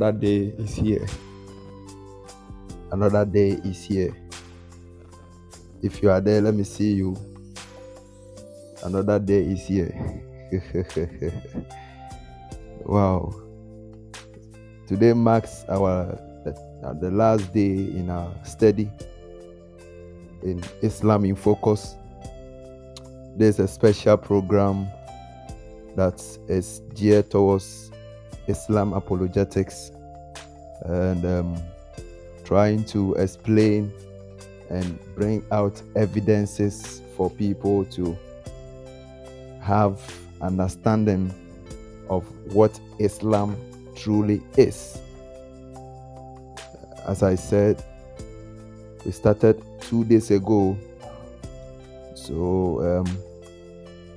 Another day is here. Another day is here. If you are there, let me see you. Another day is here. wow. Today marks our uh, the last day in our study in Islam in Focus. There's a special program that is geared towards Islam apologetics and um, trying to explain and bring out evidences for people to have understanding of what Islam truly is. As I said, we started two days ago. So um,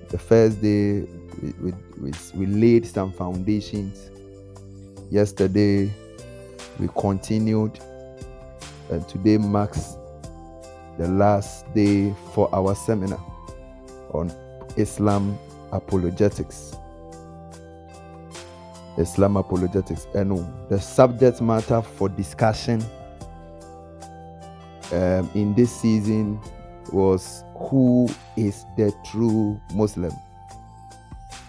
the first day we, we, we, we laid some foundations. Yesterday we continued, and today marks the last day for our seminar on Islam apologetics. Islam apologetics. And the subject matter for discussion um, in this season was Who is the true Muslim?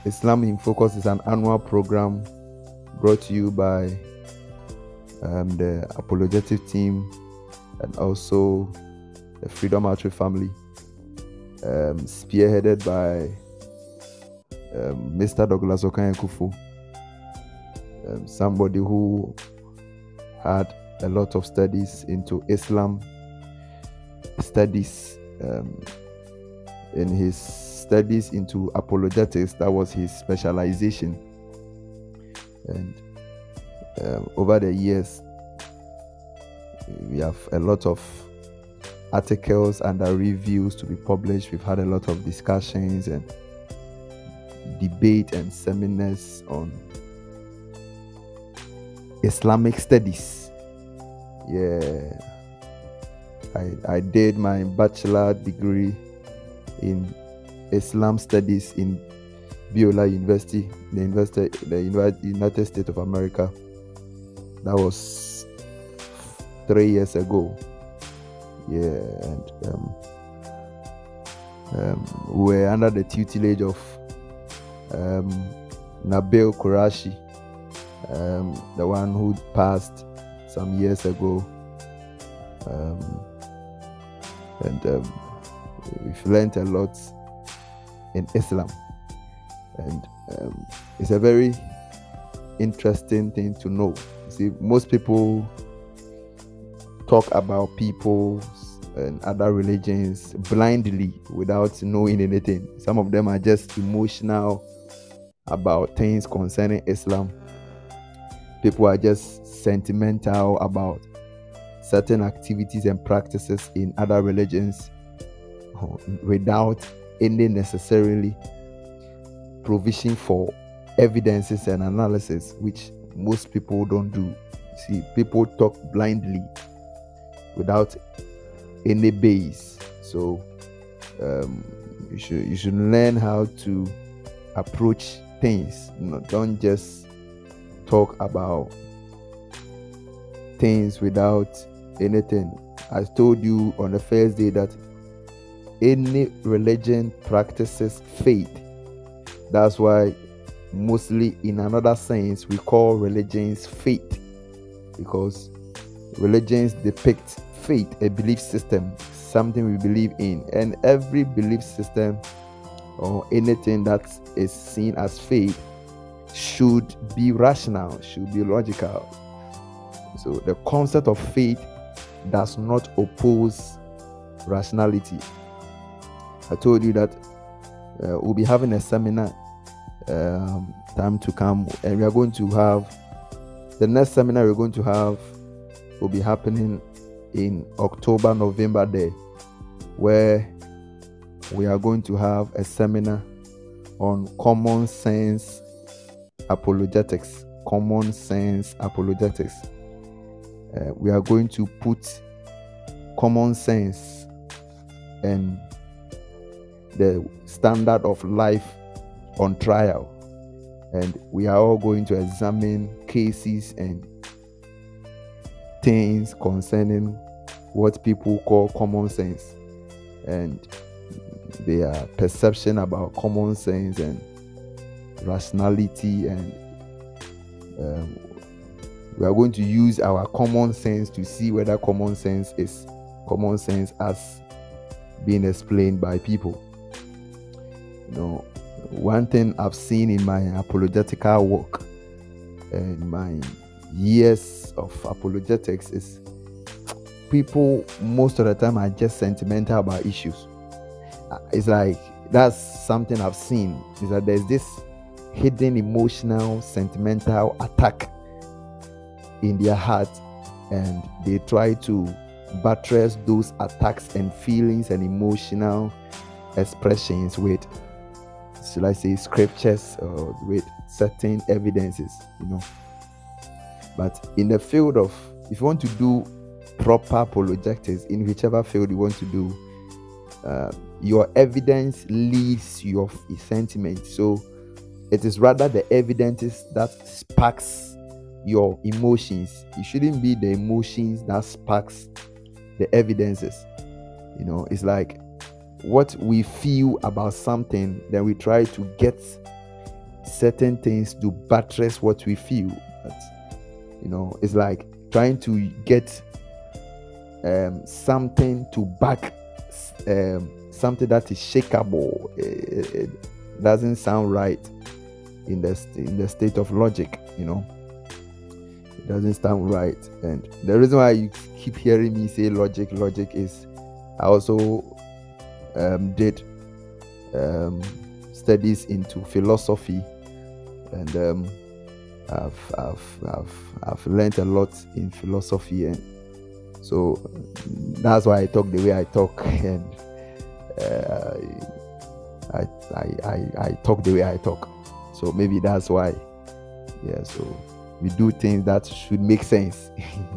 Islam in Focus is an annual program brought to you by um, the apologetic team and also the Freedom Archery family, um, spearheaded by um, Mr. Douglas Okanyakufu, um, somebody who had a lot of studies into Islam studies um, in his studies into apologetics that was his specialization and um, over the years we have a lot of articles and reviews to be published. We've had a lot of discussions and debate and seminars on islamic studies. Yeah. I, I did my bachelor degree in Islam Studies in Biola University, the University, the United States of America. That was three years ago. Yeah, and um, um, we were under the tutelage of um, Nabeel Qureshi, um, the one who passed some years ago. Um, and um, we've learned a lot in Islam, and um, it's a very interesting thing to know. See, most people talk about people and other religions blindly without knowing anything. Some of them are just emotional about things concerning Islam. People are just sentimental about certain activities and practices in other religions uh, without any necessarily provision for evidences and analysis, which most people don't do. See, people talk blindly without any base. So um, you should you should learn how to approach things. You know, don't just talk about things without anything. I told you on the first day that any religion practices faith. That's why, mostly in another sense, we call religions faith because religions depict faith, a belief system, something we believe in, and every belief system or anything that is seen as faith should be rational, should be logical. So, the concept of faith does not oppose rationality. I told you that uh, we'll be having a seminar um, time to come, and we are going to have the next seminar we're going to have will be happening in October, November there, where we are going to have a seminar on common sense apologetics. Common sense apologetics uh, we are going to put common sense and the standard of life on trial. And we are all going to examine cases and things concerning what people call common sense. And their perception about common sense and rationality and um, we are going to use our common sense to see whether common sense is common sense as being explained by people. You know one thing i've seen in my apologetical work and my years of apologetics is people most of the time are just sentimental about issues. Uh, it's like that's something i've seen is that there's this hidden emotional sentimental attack in their heart and they try to buttress those attacks and feelings and emotional expressions with should I say scriptures or with certain evidences, you know. But in the field of if you want to do proper apologetics in whichever field you want to do, uh, your evidence leads your sentiment. So it is rather the evidences that sparks your emotions. It shouldn't be the emotions that sparks the evidences. You know, it's like what we feel about something, then we try to get certain things to buttress what we feel. But, you know, it's like trying to get um, something to back um, something that is shakeable. It, it doesn't sound right in the in the state of logic. You know, it doesn't sound right. And the reason why you keep hearing me say logic, logic is I also um, did um, studies into philosophy, and um, I've, I've, I've, I've learned a lot in philosophy, and so that's why I talk the way I talk, and uh, I, I, I, I talk the way I talk. So maybe that's why, yeah. So we do things that should make sense.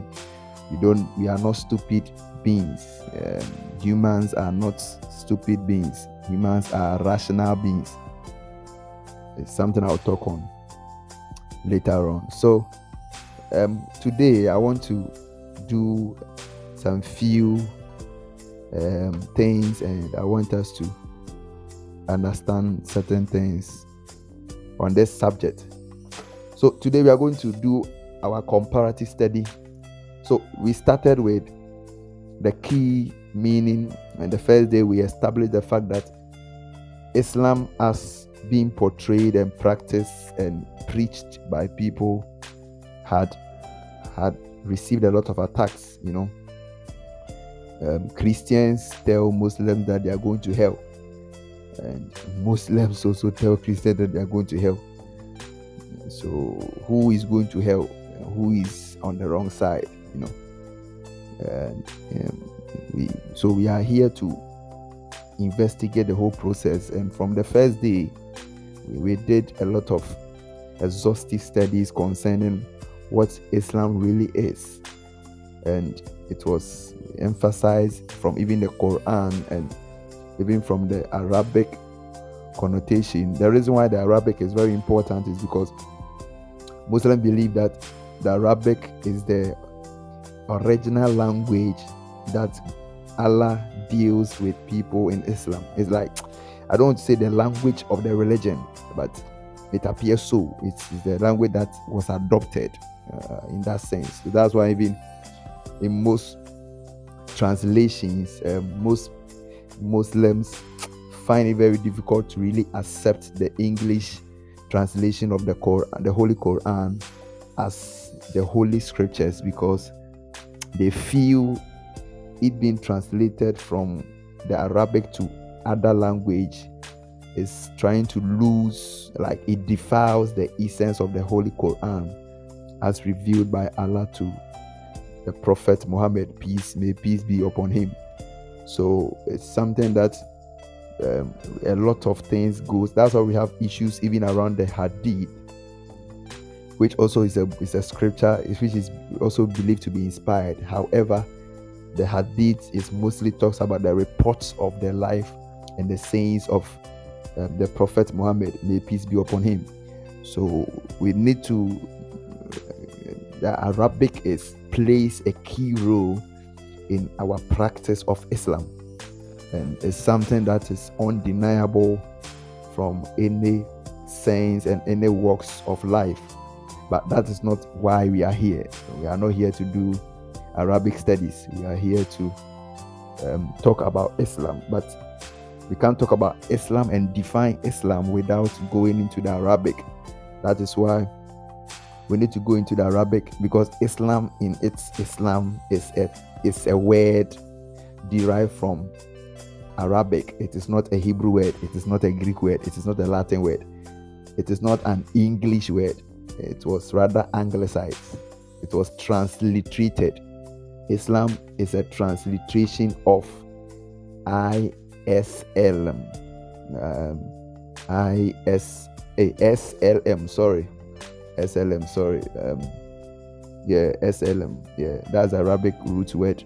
we don't. We are not stupid beings. Um, humans are not stupid beings. Humans are rational beings. It's something I'll talk on later on. So, um, today I want to do some few um, things and I want us to understand certain things on this subject. So, today we are going to do our comparative study. So, we started with the key meaning and the first day we established the fact that Islam has been portrayed and practiced and preached by people had had received a lot of attacks you know. Um, Christians tell Muslims that they are going to hell. And Muslims also tell Christians that they are going to hell. So who is going to hell? Who is on the wrong side you know? And um, we so we are here to investigate the whole process. And from the first day we, we did a lot of exhaustive studies concerning what islam really is. And it was emphasized from even the quran and even from the arabic connotation. The reason why the arabic is very important is because muslims believe that the arabic is the original language that Allah deals with people in Islam. It's like I don't say the language of the religion, but it appears so. It's the language that was adopted uh, in that sense. So that's why even in most translations, uh, most Muslims find it very difficult to really accept the English translation of the Quran, the Holy Quran, as the Holy Scriptures because they feel it being translated from the Arabic to other language is trying to lose, like it defiles the essence of the Holy Quran as revealed by Allah to the Prophet Muhammad, peace may peace be upon him. So it's something that um, a lot of things goes. That's why we have issues even around the Hadith, which also is a is a scripture, which is also believed to be inspired. However, the hadith is mostly talks about the reports of the life and the sayings of um, the prophet muhammad may peace be upon him so we need to the arabic is plays a key role in our practice of Islam. And it's something that is undeniable from any sense and any walks of life. But that is not why we are here. We are not here to do Arabic studies. We are here to um, talk about Islam. But we can't talk about Islam and define Islam without going into the Arabic. That is why we need to go into the Arabic because Islam in its Islam is a is a word derived from Arabic. It is not a Hebrew word, it is not a Greek word, it is not a Latin word. It is not an English word. It was rather anglicized. It was transliterated. Islam is a transliteration of ISL. Um, sorry. SLM, sorry. Um, yeah, SLM. Yeah, that's Arabic root word.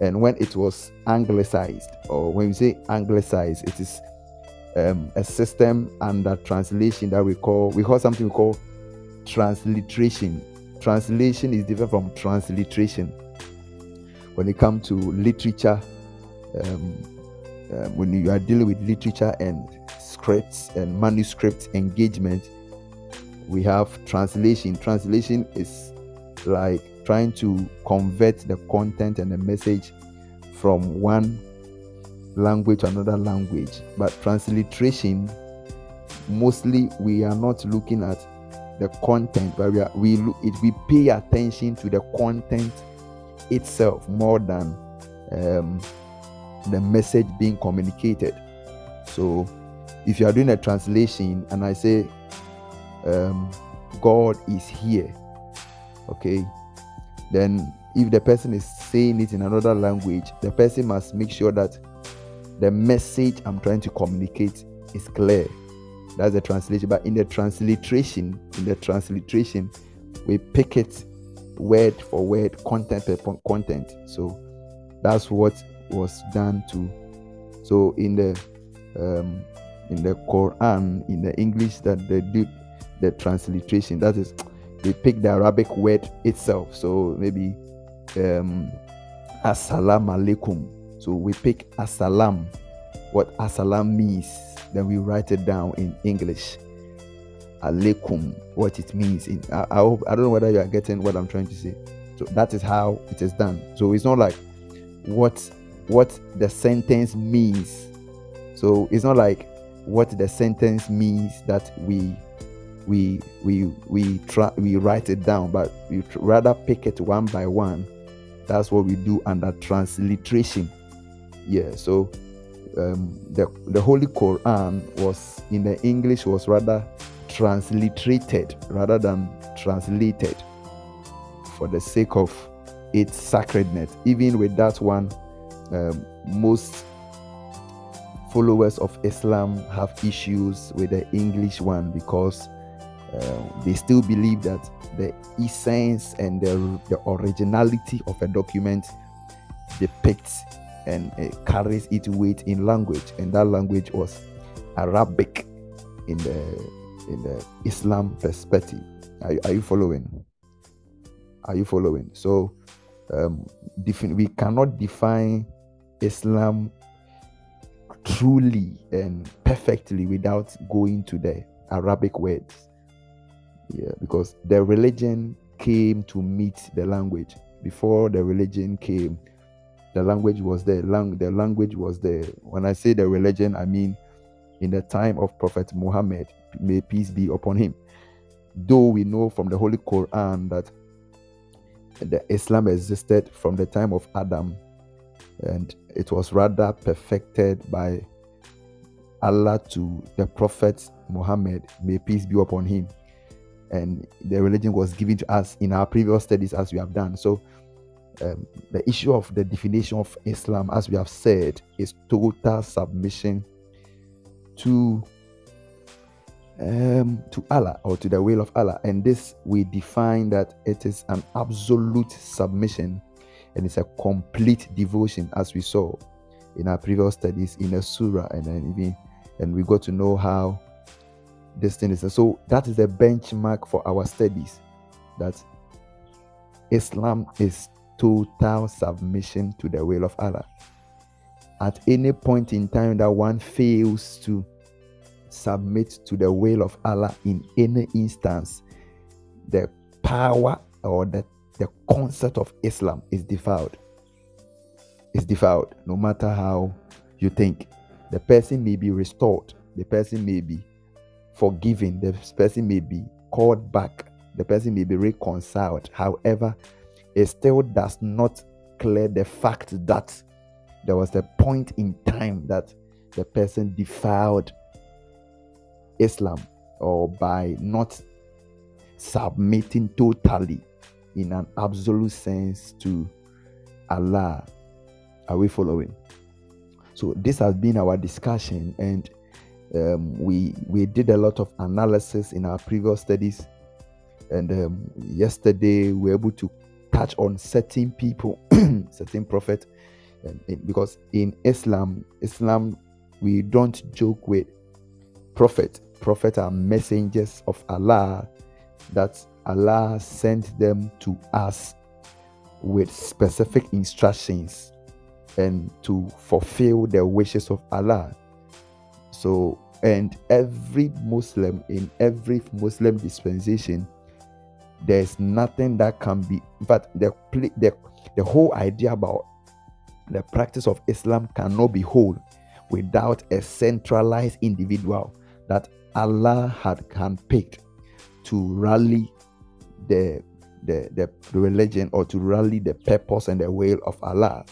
And when it was anglicized, or when we say anglicized, it is um, a system under translation that we call we call something we call transliteration. Translation is different from transliteration. When it comes to literature, um, uh, when you are dealing with literature and scripts and manuscript engagement, we have translation. Translation is like trying to convert the content and the message from one language to another language. But transliteration, mostly we are not looking at the content, but we are, we we pay attention to the content itself more than um, the message being communicated. So, if you are doing a translation and I say um, God is here, okay, then if the person is saying it in another language, the person must make sure that the message I'm trying to communicate is clear. That's the translation. But in the transliteration, in the transliteration, we pick it word for word, content per content. So that's what was done to. So in the um, in the Quran, in the English that they did the transliteration. That is, they pick the Arabic word itself. So maybe um, Assalamu alaikum. So we pick Assalam, what Assalam means. Then we write it down in English. Alaikum, what it means. In I, I hope I don't know whether you are getting what I'm trying to say. So that is how it is done. So it's not like what what the sentence means. So it's not like what the sentence means that we we we we try we write it down, but we rather pick it one by one. That's what we do under transliteration. Yeah, so um, the the Holy Quran was in the English was rather transliterated rather than translated for the sake of its sacredness. Even with that one, um, most followers of Islam have issues with the English one because uh, they still believe that the essence and the, the originality of a document depicts and uh, carries its weight in language, and that language was Arabic in the in the Islam perspective. Are, are you following? Are you following? So, um, we cannot define Islam truly and perfectly without going to the Arabic words. Yeah, because the religion came to meet the language. Before the religion came, the language was there. Lang- the language was there. When I say the religion, I mean in the time of Prophet Muhammad, may peace be upon him. Though we know from the Holy Quran that the Islam existed from the time of Adam, and it was rather perfected by Allah to the Prophet Muhammad, may peace be upon him and the religion was given to us in our previous studies as we have done. So, um, the issue of the definition of Islam, as we have said, is total submission to um, to Allah or to the will of Allah, and this we define that it is an absolute submission and it's a complete devotion, as we saw in our previous studies in a surah, and then even and we got to know how this thing is. So that is the benchmark for our studies. That Islam is total submission to the will of Allah. At any point in time that one fails to submit to the will of Allah in any instance, the power or the, the concept of Islam is defiled. Is defiled, no matter how you think. The person may be restored, the person may be forgiven, the person may be called back, the person may be reconciled. However, it still does not clear the fact that there was a point in time that the person defiled Islam or by not submitting totally in an absolute sense to Allah. Are we following? So this has been our discussion, and um, we we did a lot of analysis in our previous studies. And um, yesterday we were able to touch on certain people, certain prophet, because in Islam, Islam we don't joke with prophet. Prophet are messengers of Allah that Allah sent them to us with specific instructions and to fulfill the wishes of Allah. So, and every Muslim in every Muslim dispensation, there's nothing that can be, but the, the, the whole idea about the practice of Islam cannot be whole without a centralized individual that Allah had handpicked to rally the, the, the religion or to rally the purpose and the will of Allah.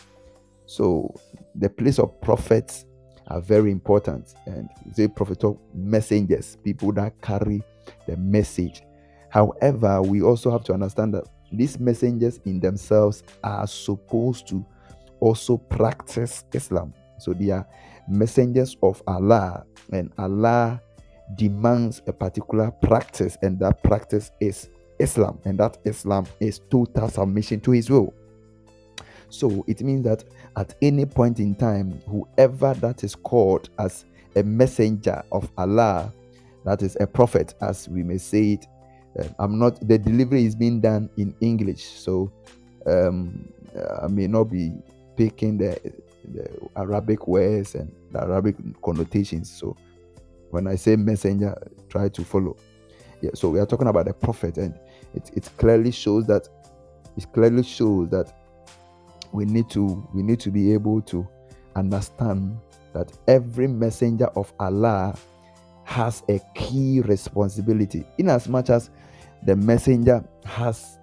So the place of prophets are very important. And the prophet of messengers, people that carry the message. However, we also have to understand that these messengers in themselves are supposed to also practice Islam. So they are messengers of Allah, and Allah demands a particular practice, and that practice is Islam, and that Islam is total submission to His will. So it means that at any point in time, whoever that is called as a messenger of Allah, that is a prophet, as we may say it. Uh, I'm not, the delivery is being done in English, so um, I may not be picking the, the Arabic words and the Arabic connotations. So when I say messenger, try to follow. Yeah, so we are talking about the prophet, and it, it clearly shows that it clearly shows that we need to we need to be able to understand that every messenger of Allah has a key responsibility in as much as the messenger has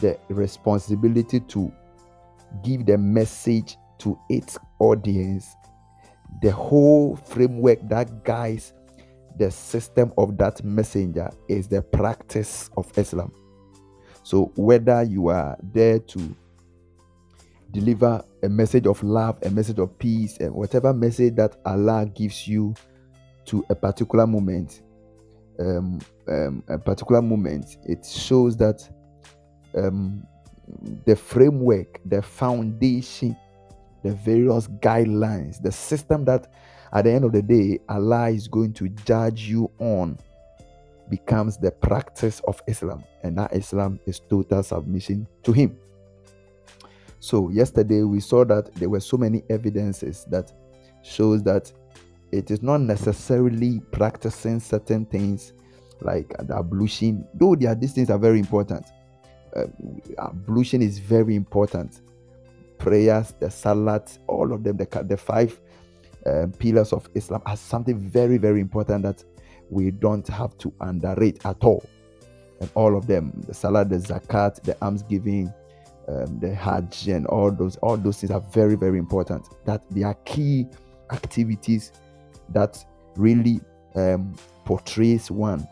the responsibility to give the message to its audience the whole framework that guides the system of that messenger is the practice of Islam. So, whether you are there to deliver a message of love, a message of peace, and whatever message that Allah gives you to a particular moment, um, um, a particular moment, it shows that um, the framework, the foundation, the various guidelines, the system that at the end of the day Allah is going to judge you on becomes the practice of Islam, and that Islam is total submission to Him. So yesterday we saw that there were so many evidences that shows that it is not necessarily practicing certain things like the ablution, though these things are very important. Uh, ablution is very important. Prayers, the salat, all of them, the, the five um, pillars of Islam are something very, very important that we don't have to underrate at all. And all of them, the salat, the zakat, the alms giving, um, the Hajj and all those all those things are very very important. That they are key activities that really um, portrays one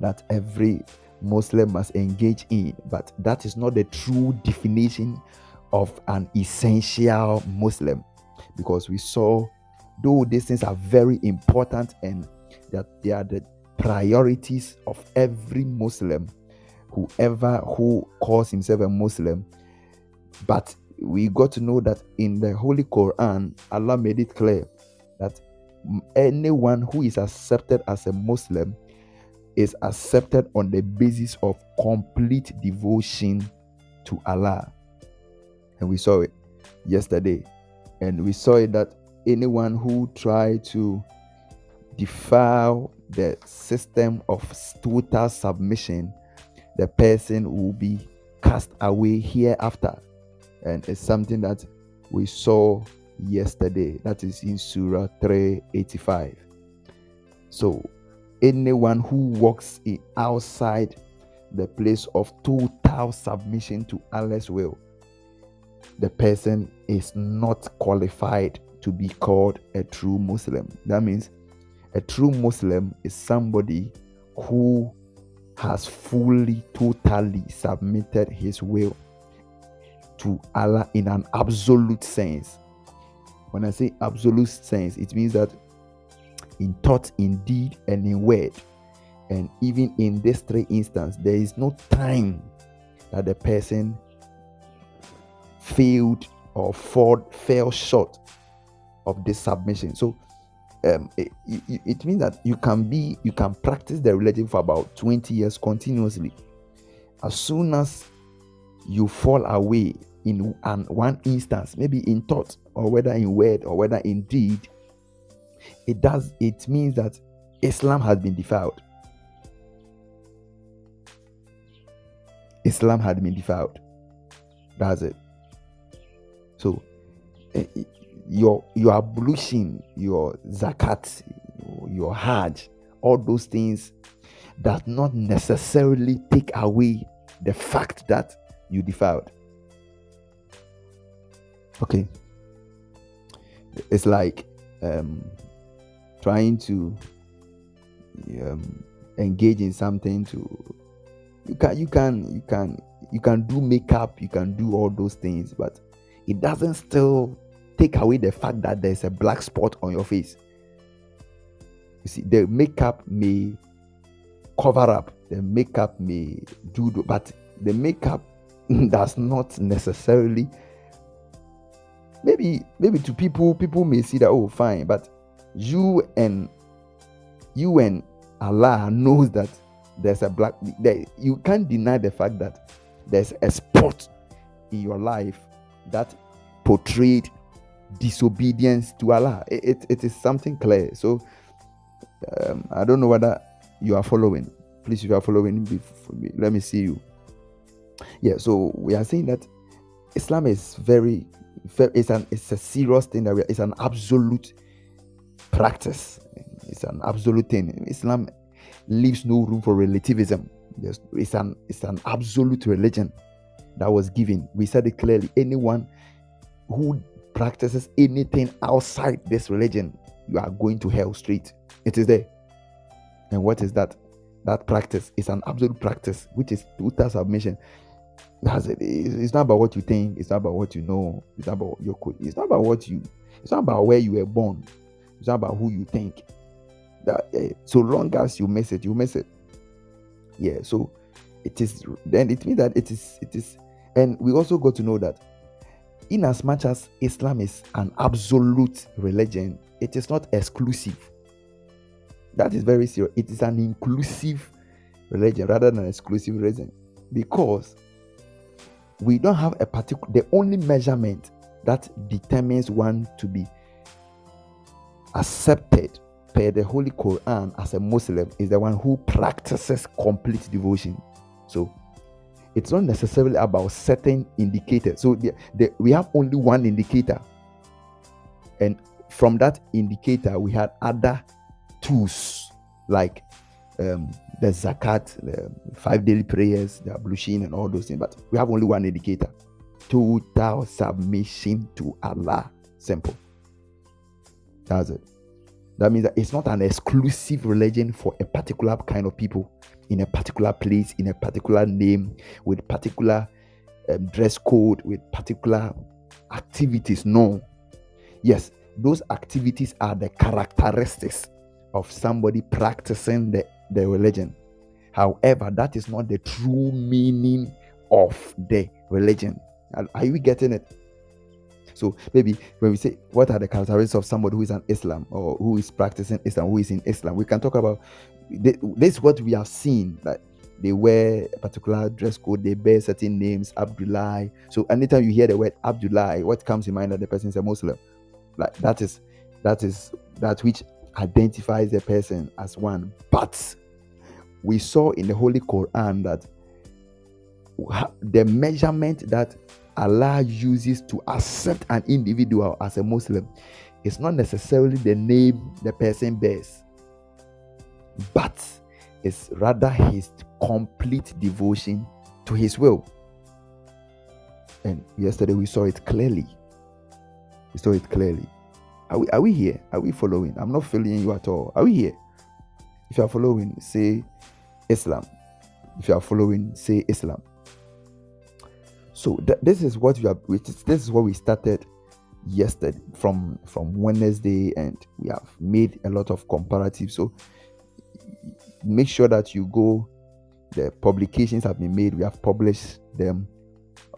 that every Muslim must engage in. But that is not the true definition of an essential Muslim, because we saw though these things are very important and that they are the priorities of every Muslim whoever who calls himself a Muslim. But we got to know that in the Holy Quran, Allah made it clear that anyone who is accepted as a Muslim is accepted on the basis of complete devotion to Allah. And we saw it yesterday. And we saw it that anyone who try to defile the system of total submission, the person will be cast away hereafter. And it's something that we saw yesterday. That is in Surah 385. So anyone who walks in outside the place of total submission to Allah's will, the person is not qualified to be called a true Muslim. That means a true Muslim is somebody who has fully, totally submitted his will to Allah in an absolute sense. When I say absolute sense, it means that in thought, in deed, and in word, and even in this three instances, there is no time that the person failed or fall, fell short of this submission. So um, it, it, it, means that you can be you can practice the religion for about 20 years continuously. As soon as you fall away in an one instance maybe in thought or whether in word or whether in deed it does it means that islam has been defiled. Islam had been defiled. That's it so eh, your your ablution, your zakat, your hajj, all those things does not necessarily take away the fact that you defiled. Okay. It's like um, trying to um, engage in something to you can you can you can you can do makeup you can do all those things but it doesn't still take away the fact that there's a black spot on your face. You see, the makeup may cover up, the makeup may do, but the makeup does not necessarily. Maybe, maybe to people, people may see that oh, fine, but you and you and Allah knows that there's a black. There, you can't deny the fact that there's a spot in your life that portrayed disobedience to Allah. It, it, it is something clear. So um, I don't know whether you are following. Please, if you are following, me, let me see you. Yeah, so we are saying that Islam is very, very it's an it's a serious thing that we, it's an absolute practice. It's an absolute thing. Islam leaves no room for relativism. it's an it's an absolute religion that was given. We said it clearly. Anyone who practices anything outside this religion, you are going to hell straight. It is there. And what is that? That practice is an absolute practice, which is total submission. It's not about what you think. It's not about what you know. It's not about your code. It's not about what you. It's not about where you were born. It's not about who you think. That uh, so long as you miss it, you miss it. Yeah. So it is. Then it means that it is. It is. And we also got to know that in as much as Islam is an absolute religion, it is not exclusive. That is very serious. It is an inclusive religion rather than an exclusive religion because we don't have a particular, the only measurement that determines one to be accepted per the Holy Quran as a Muslim is the one who practices complete devotion. So it's not necessarily about certain indicators. So the, the, we have only one indicator, and from that indicator, we had other tools like um, the zakat, the five daily prayers, the ablution, and all those things. But we have only one indicator: total submission to Allah. Simple. That's it. That means that it's not an exclusive religion for a particular kind of people in a particular place, in a particular name, with particular um, dress code, with particular activities. No. Yes, those activities are the characteristics of somebody practicing the, the religion. However, that is not the true meaning of the religion. Are, are you getting it? So maybe when we say what are the characteristics of somebody who is an Islam or who is practicing Islam, who is in Islam, we can talk about this is what we have seen that they wear a particular dress code, they bear certain names, Abdullah. So anytime you hear the word Abdullah, what comes in mind that the person is a Muslim? Like that is that is that which identifies the person as one. But we saw in the Holy Quran that the measurement that Allah uses to accept an individual as a Muslim is not necessarily the name the person bears, but it's rather his complete devotion to his will. And yesterday we saw it clearly. We saw it clearly. Are we, are we here? Are we following? I'm not following you at all. Are we here? If you are following, say Islam. If you are following, say Islam. So th- this is what we have. This is what we started yesterday from from Wednesday, and we have made a lot of comparatives. So make sure that you go. The publications have been made. We have published them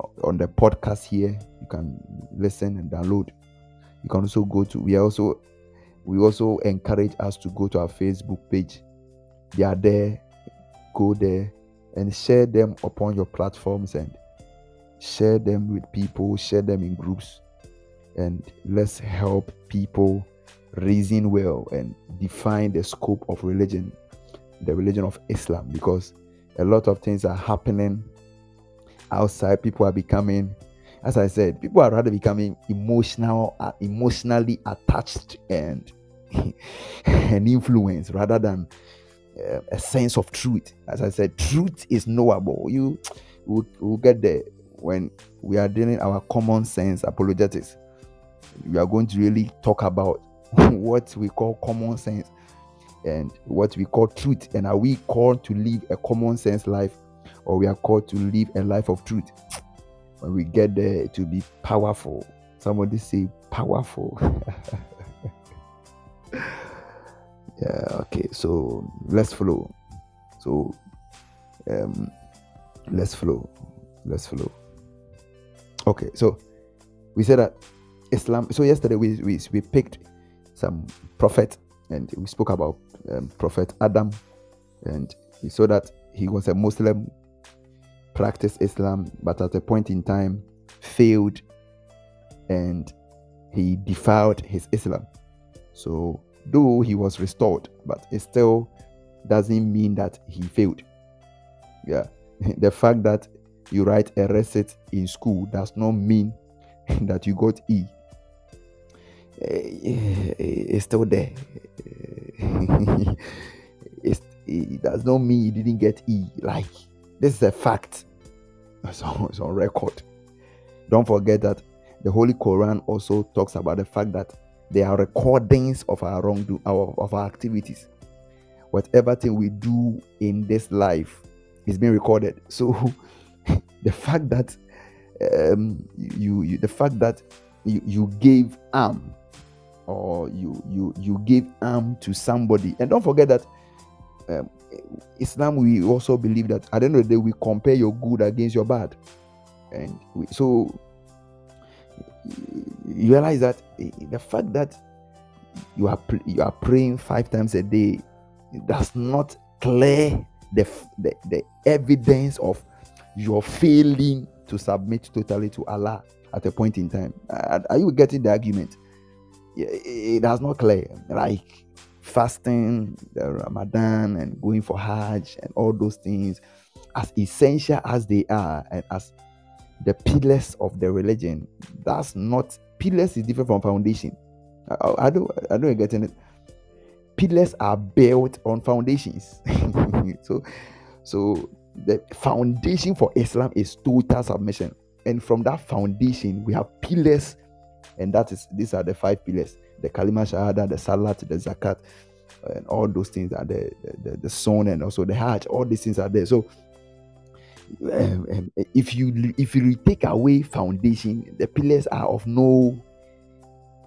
uh, on the podcast here. You can listen and download. You can also go to. We also we also encourage us to go to our Facebook page. They are there. Go there and share them upon your platforms and share them with people, share them in groups, and let's help people reason well and define the scope of religion, the religion of Islam, because a lot of things are happening outside. People are becoming, as I said, people are rather becoming emotional, uh, emotionally attached and and influenced rather than uh, a sense of truth. As I said, truth is knowable. You will we'll get there when we are dealing our common sense apologetics we are going to really talk about what we call common sense and what we call truth. And are we called to live a common sense life or we are called to live a life of truth? When we get there to be powerful. Somebody say powerful. Yeah okay so let's flow. So um let's flow. Let's flow Okay, so we said that Islam. So yesterday we we, we picked some prophet and we spoke about um, Prophet Adam, and we saw that he was a Muslim, practiced Islam, but at a point in time failed, and he defiled his Islam. So though he was restored, but it still doesn't mean that he failed. Yeah, the fact that you write a receipt in school does not mean that you got E. Eh, it's still there. Eh, it's, it does not mean you didn't get E. Like, this is a fact. It's on, it's on record. Don't forget that the Holy Quran also talks about the fact that there are recordings of our wrongdoing, of our activities. Whatever thing we do in this life is being recorded. So the fact that um, you, you the fact that you, you gave arm or you you you gave arm to somebody. And don't forget that um, islam we also believe that at the end of the day we compare your good against your bad. And we, so you realize that eh, the fact that you are you are praying five times a day does not clear the, the, the evidence of you're failing to submit totally to Allah at a point in time. Are you getting the argument? It does not clear. Like fasting, the Ramadan, and going for Hajj, and all those things, as essential as they are, and as the pillars of the religion, that's not pillars is different from foundation. I, I don't I don't get it. Pillars are built on foundations. so so the foundation for Islam is total submission. And from that foundation, we have pillars, and that is these are the five pillars: the kalima shahada, the salat, the zakat, and all those things are the the, the, the sawm and also the hajj. All these things are there. So um, um, if you if you take away foundation, the pillars are of no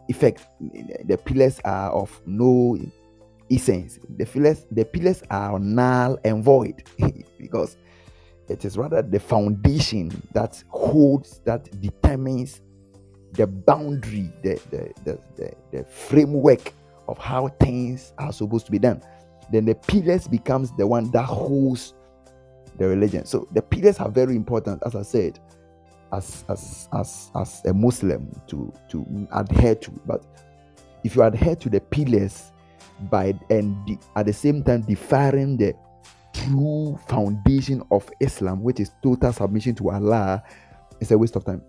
effect. The pillars are of no essence. The pillars, the pillars are null and void because it is rather the foundation that holds, that determines the boundary, the, the, the, the, the framework of how things are supposed to be done. Then the pillars becomes the one that holds the religion. So the pillars are very important, as I said, as as as as a Muslim to to adhere to. But if you adhere to the pillars by and the, at the same time defiring the true foundation of Islam, which is total submission to Allah, is a waste of time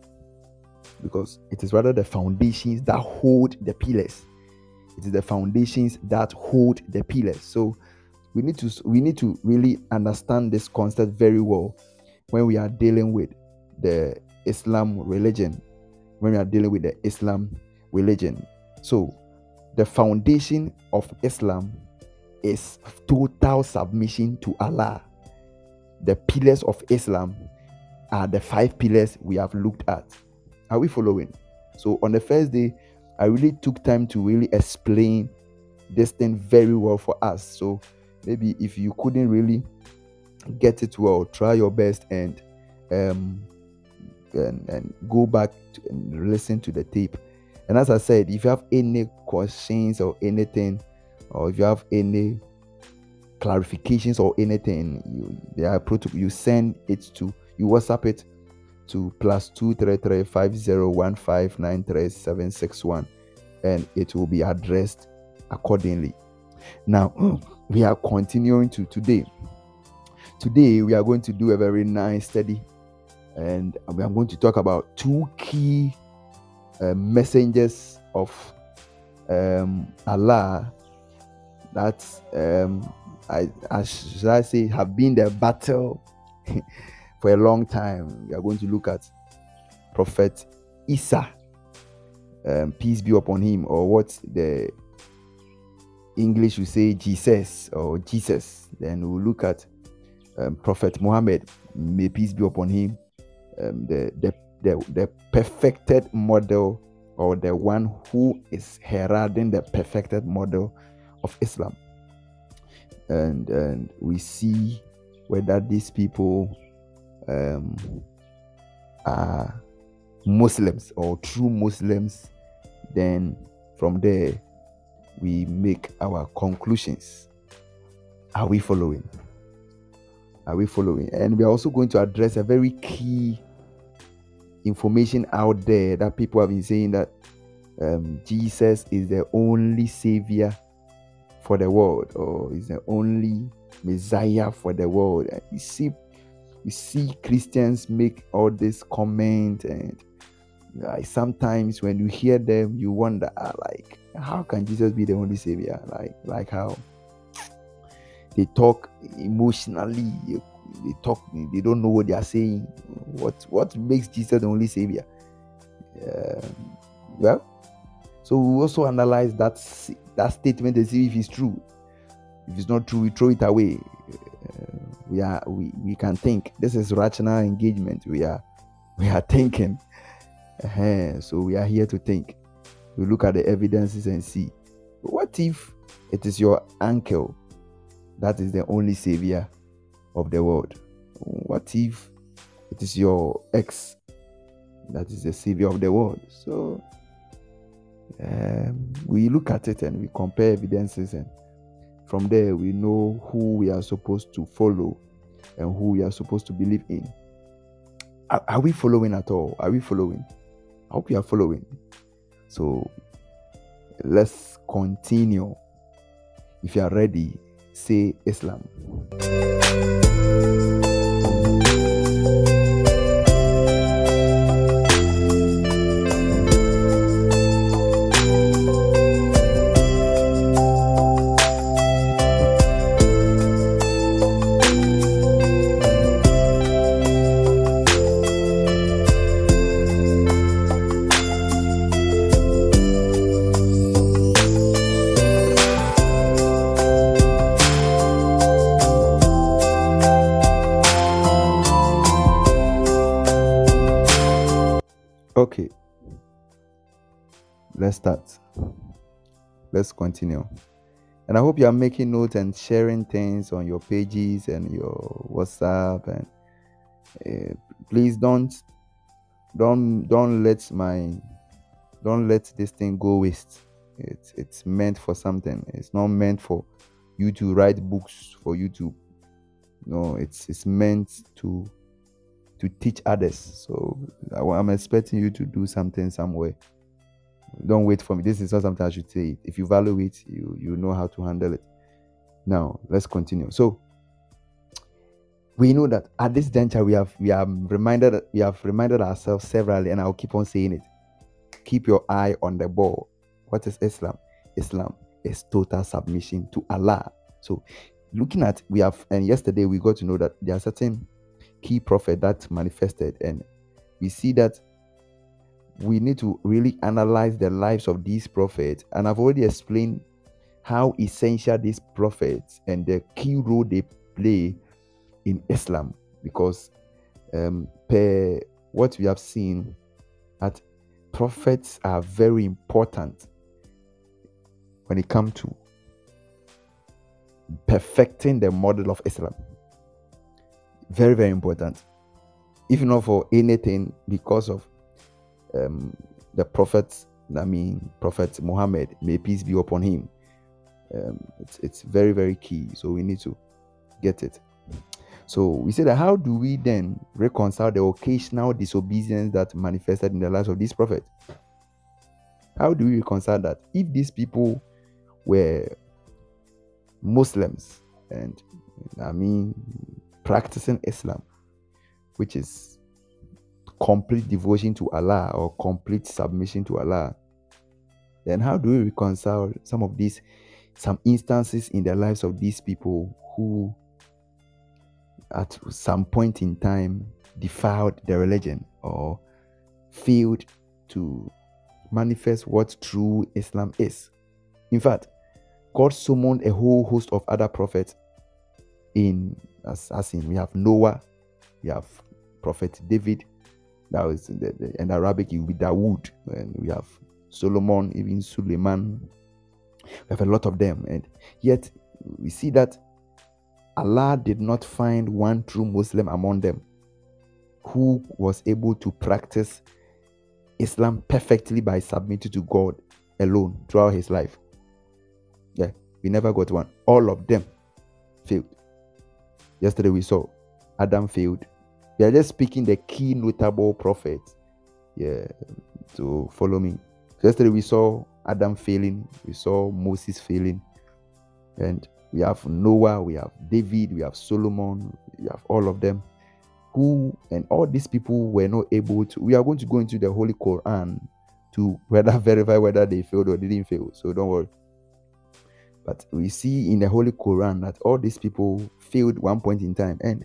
because it is rather the foundations that hold the pillars. It is the foundations that hold the pillars. So we need to we need to really understand this concept very well when we are dealing with the Islam religion. When we are dealing with the Islam religion. So the foundation of Islam is total submission to Allah. The pillars of Islam are the five pillars we have looked at. Are we following? So on the first day, I really took time to really explain this thing very well for us. So maybe if you couldn't really get it well, try your best and um and, and go back to, and listen to the tape. And as I said, if you have any questions or anything, or if you have any clarifications or anything, you are you send it to you WhatsApp it to plus two three three five zero one five nine three seven six one, and it will be addressed accordingly. Now we are continuing to today. Today we are going to do a very nice study, and we are going to talk about two key uh, messengers of um, Allah that um, I, I should I say have been the battle for a long time. We are going to look at Prophet Isa, um, peace be upon him, or what the English will say Jesus or Jesus. Then we'll look at um, Prophet Muhammad, may peace be upon him, um, the, the, the, the perfected model or the one who is heralding the perfected model of Islam. And, and we see whether these people um, are Muslims or true Muslims, then from there we make our conclusions. Are we following? Are we following? And we are also going to address a very key information out there that people have been saying that um, Jesus is the only savior for the world or is the only Messiah for the world. You see, you see Christians make all this comment and like sometimes when you hear them, you wonder ah, like how can Jesus be the only savior? Like like how they talk emotionally, they talk, they don't know what they are saying. What what makes Jesus the only savior? Um, well, so we also analyze that that statement and see if it's true. If it's not true, we throw it away. Uh, we are we, we can think. This is rational engagement. We are we are thinking. Uh-huh. So we are here to think. We look at the evidences and see. What if it is your uncle that is the only savior of the world? What if it is your ex that is the savior of the world? So um, we look at it and we compare evidences, and from there we know who we are supposed to follow and who we are supposed to believe in. Are, are we following at all? Are we following? I hope you are following. So let's continue. If you are ready, say Islam. Okay. Let's start. Let's continue. And I hope you are making notes and sharing things on your pages and your WhatsApp and uh, please don't don't don't let my don't let this thing go waste. It's it's meant for something. It's not meant for you to write books for you to No, it's it's meant to to teach others. So I'm expecting you to do something somewhere. Don't wait for me. This is not something I should say. If you value it, you you know how to handle it. Now let's continue. So we know that at this juncture we have we are reminded we have reminded ourselves severally, and I'll keep on saying it. Keep your eye on the ball. What is Islam? Islam is total submission to Allah. So looking at we have and yesterday we got to know that there are certain key prophet that manifested. And we see that we need to really analyze the lives of these prophets. And i've already explained how essential these prophets and the key role they play in islam. Because um, per what we have seen that prophets are very important when it comes to perfecting the model of islam very, very important. If not for anything, because of um, the Prophet, I mean, Prophet Muhammad, may peace be upon him. Um, it's, it's very, very key. So we need to get it. So we say that how do we then reconcile the occasional disobedience that manifested in the lives of this prophet? How do we reconcile that? If these people were Muslims and I mean practicing Islam, which is complete devotion to Allah or complete submission to Allah, then how do we reconcile some of these, some instances in the lives of these people who, at some point in time, defiled the religion or failed to manifest what true Islam is? In fact, God summoned a whole host of other prophets in as, as in we have Noah, we have Prophet David, that was in, the, the, in Arabic, it will be Dawood, and we have Solomon, even Suleiman. We have a lot of them, and yet we see that Allah did not find one true Muslim among them who was able to practice Islam perfectly by submitting to God alone throughout his life. Yeah, we never got one. All of them failed. Yesterday we saw Adam failed. We are just speaking the key notable prophets. Yeah, to follow me. Yesterday we saw Adam failing, we saw Moses failing, and we have Noah, we have David, we have Solomon, we have all of them who and all these people were not able to. We are going to go into the Holy Quran to whether verify whether they failed or didn't fail. So don't worry. But we see in the Holy Quran that all these people failed one point in time. And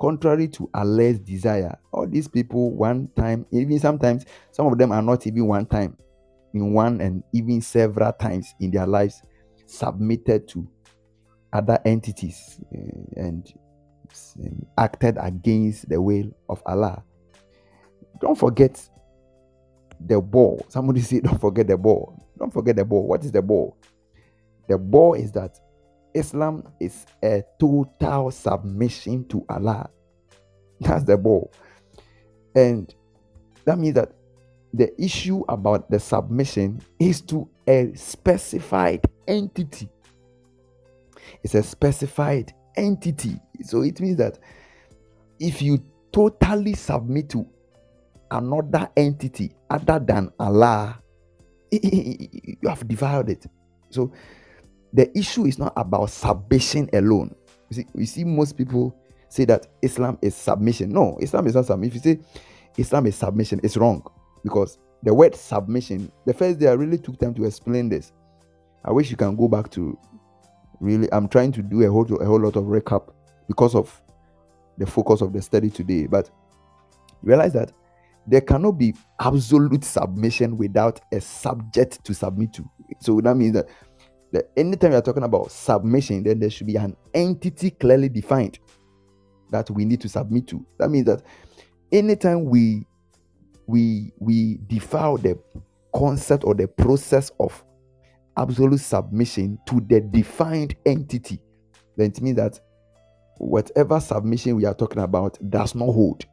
contrary to Allah's desire, all these people one time, even sometimes, some of them are not even one time, in one and even several times in their lives, submitted to other entities uh, and acted against the will of Allah. Don't forget the ball. Somebody say, Don't forget the ball. Don't forget the ball. What is the ball? The ball is that Islam is a total submission to Allah. That's the ball. And that means that the issue about the submission is to a specified entity. It's a specified entity. So it means that if you totally submit to another entity other than Allah, you have devoured it. So the issue is not about submission alone. You see, you see, most people say that Islam is submission. No, Islam is not submission. If you say Islam is submission, it's wrong because the word submission, the first day I really took time to explain this. I wish you can go back to really. I'm trying to do a whole a whole lot of recap because of the focus of the study today. But realize that there cannot be absolute submission without a subject to submit to. So that means that that anytime you're talking about submission, then there should be an entity clearly defined that we need to submit to. That means that anytime we we we defile the concept or the process of absolute submission to the defined entity, then it means that whatever submission we are talking about does not hold.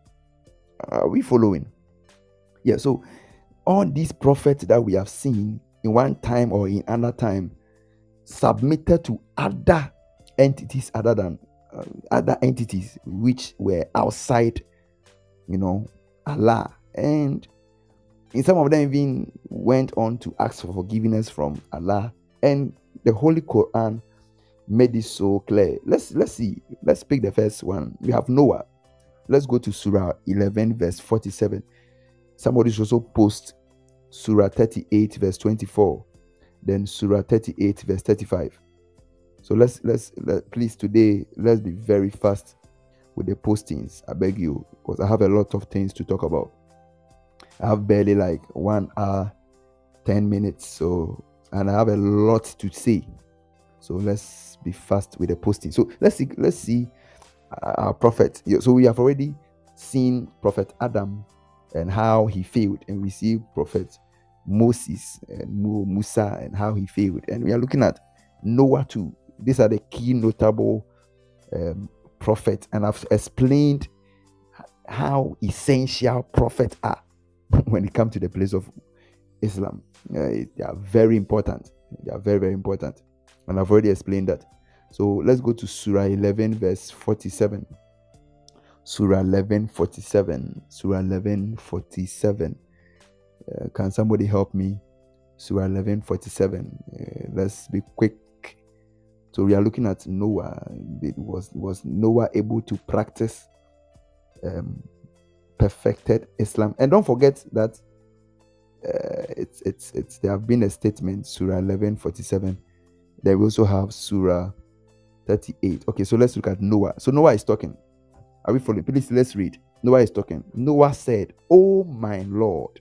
Are we following? Yeah, so all these prophets that we have seen in one time or in another time submitted to other entities other than uh, other entities which were outside, you know, Allah. And in some of them even went on to ask for forgiveness from Allah. And the Holy Quran made this so clear. Let's let's see. Let's pick the first one. We have Noah. Let's go to Surah 11, verse 47. Somebody should also post Surah 38, verse 24. Then Surah 38, verse 35. So let's let's let, please today let's be very fast with the postings. I beg you, because I have a lot of things to talk about. I have barely like one hour, ten minutes, so and I have a lot to say. So let's be fast with the posting. So let's see, let's see uh, our prophet. So we have already seen Prophet Adam and how he failed, and we see Prophet Moses and Musa and how he failed, and we are looking at Noah too. These are the key notable um, prophets, and I've explained how essential prophets are when it comes to the place of Islam. Uh, they are very important. They are very, very important. And I've already explained that. So let's go to Surah 11, verse 47. Surah 11, 47. Surah 11, 47. Uh, can somebody help me? Surah 11, 47. Uh, let's be quick. So we are looking at Noah. It was, was Noah able to practice um, perfected Islam? And don't forget that uh, it's it's it's there have been a statement surah 11 47 then we also have surah 38 okay so let's look at noah so noah is talking are we following please let's read noah is talking noah said oh my lord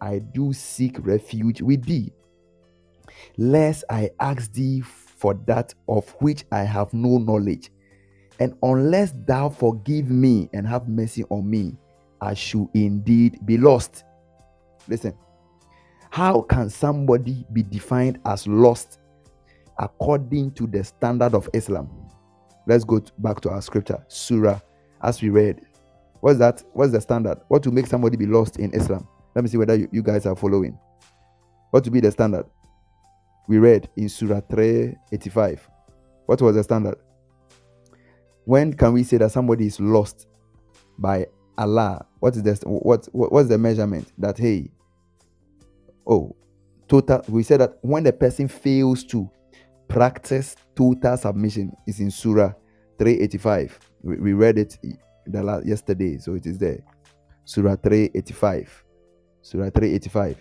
i do seek refuge with thee lest i ask thee for that of which i have no knowledge and unless thou forgive me and have mercy on me i should indeed be lost Listen, how can somebody be defined as lost according to the standard of Islam? Let's go back to our scripture, Surah, as we read. What's that? What's the standard? What to make somebody be lost in Islam? Let me see whether you, you guys are following. What to be the standard? We read in Surah 385. What was the standard? When can we say that somebody is lost by Allah? What is the what, what what's the measurement that hey Oh, total. We said that when the person fails to practice total submission, is in Surah 385. We, we read it the last, yesterday, so it is there. Surah 385. Surah 385.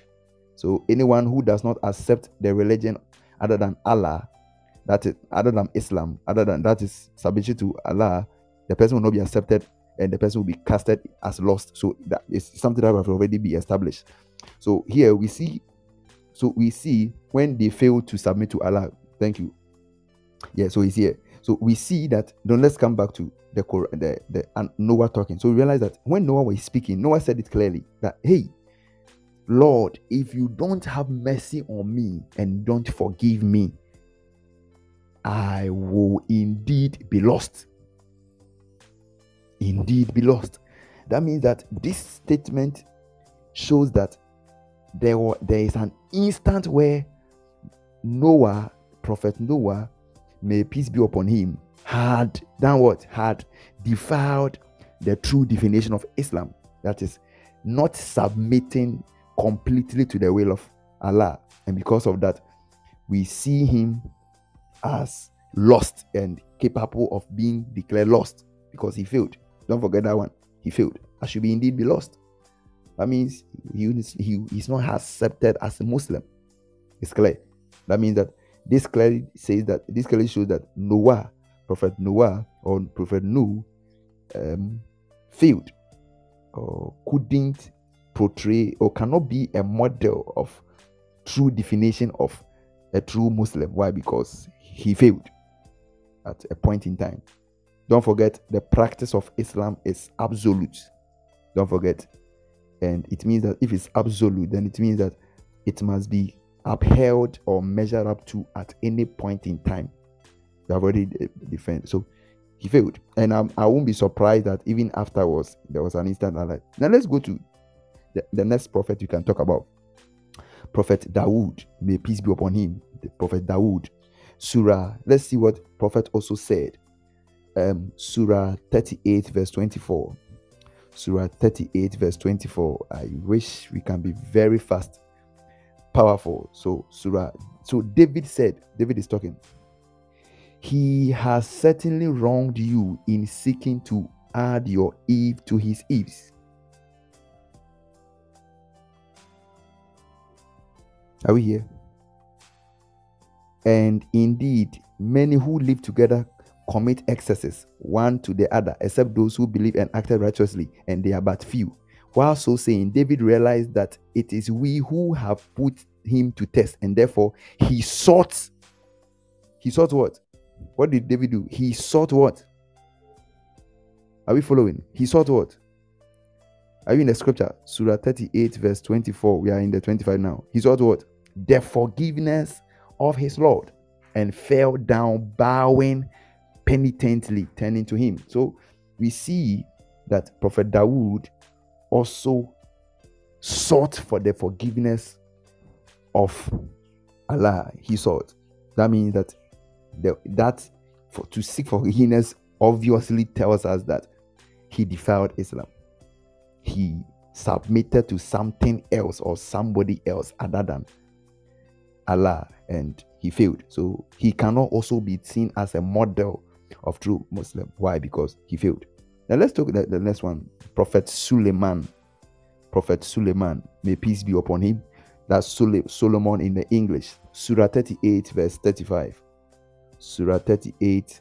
So anyone who does not accept the religion other than Allah, that is other than Islam, other than that is submission to Allah, the person will not be accepted and the person will be casted as lost. So that is something that have already been established. So here we see, so we see when they fail to submit to Allah. Thank you. Yeah, so he's here. So we see that. Then let's come back to the the the and Noah talking. So we realize that when Noah was speaking, Noah said it clearly that hey, Lord, if you don't have mercy on me and don't forgive me, I will indeed be lost. Indeed be lost. That means that this statement shows that there, were, there is an instant where Noah, Prophet Noah, may peace be upon him, had done what? Had defiled the true definition of Islam. That is, not submitting completely to the will of Allah. And because of that, we see him as lost and capable of being declared lost because he failed. Don't forget that one. He failed. I should be indeed be lost. That means he, he is not accepted as a Muslim. It's clear. That means that this clearly says that this clearly shows that Noah, Prophet Noah or Prophet Nuh, um, failed or couldn't portray or cannot be a model of true definition of a true Muslim. Why? Because he failed at a point in time. Don't forget the practice of Islam is absolute. Don't forget and it means that if it's absolute, then it means that it must be upheld or measured up to at any point in time. You have already defended. So he failed. And I'm, I won't be surprised that even afterwards, there was an instant alert. now let's go to the, the next prophet you can talk about. Prophet Dawood, may peace be upon him. The prophet Dawood. Surah. Let's see what prophet also said. um, Surah 38, verse 24. Surah 38, verse 24. I wish we can be very fast, powerful. So, Surah. So, David said, David is talking. He has certainly wronged you in seeking to add your Eve to his Eves. Are we here? And indeed, many who live together commit excesses one to the other, except those who believe and acted righteously, and they are but few. While so saying, David realized that it is we who have put him to test, and therefore he sought. He sought what? What did David do? He sought what? Are we following? He sought what? Are you in the scripture? Surah 38, verse 24. We are in the 25 now. He sought what? The forgiveness of his Lord and fell down bowing penitently, turning to him. So we see that Prophet Dawood also sought for the forgiveness of Allah. He sought. That means that the, that for, to seek forgiveness obviously tells us that he defiled Islam. He submitted to something else or somebody else other than Allah and he failed. So he cannot also be seen as a model of true Muslim. Why? Because he failed. Now let's talk the, next one. Prophet Suleiman. Prophet Suleiman. May peace be upon him. That's Solomon in the English. Surah 38, verse 35. Surah 38,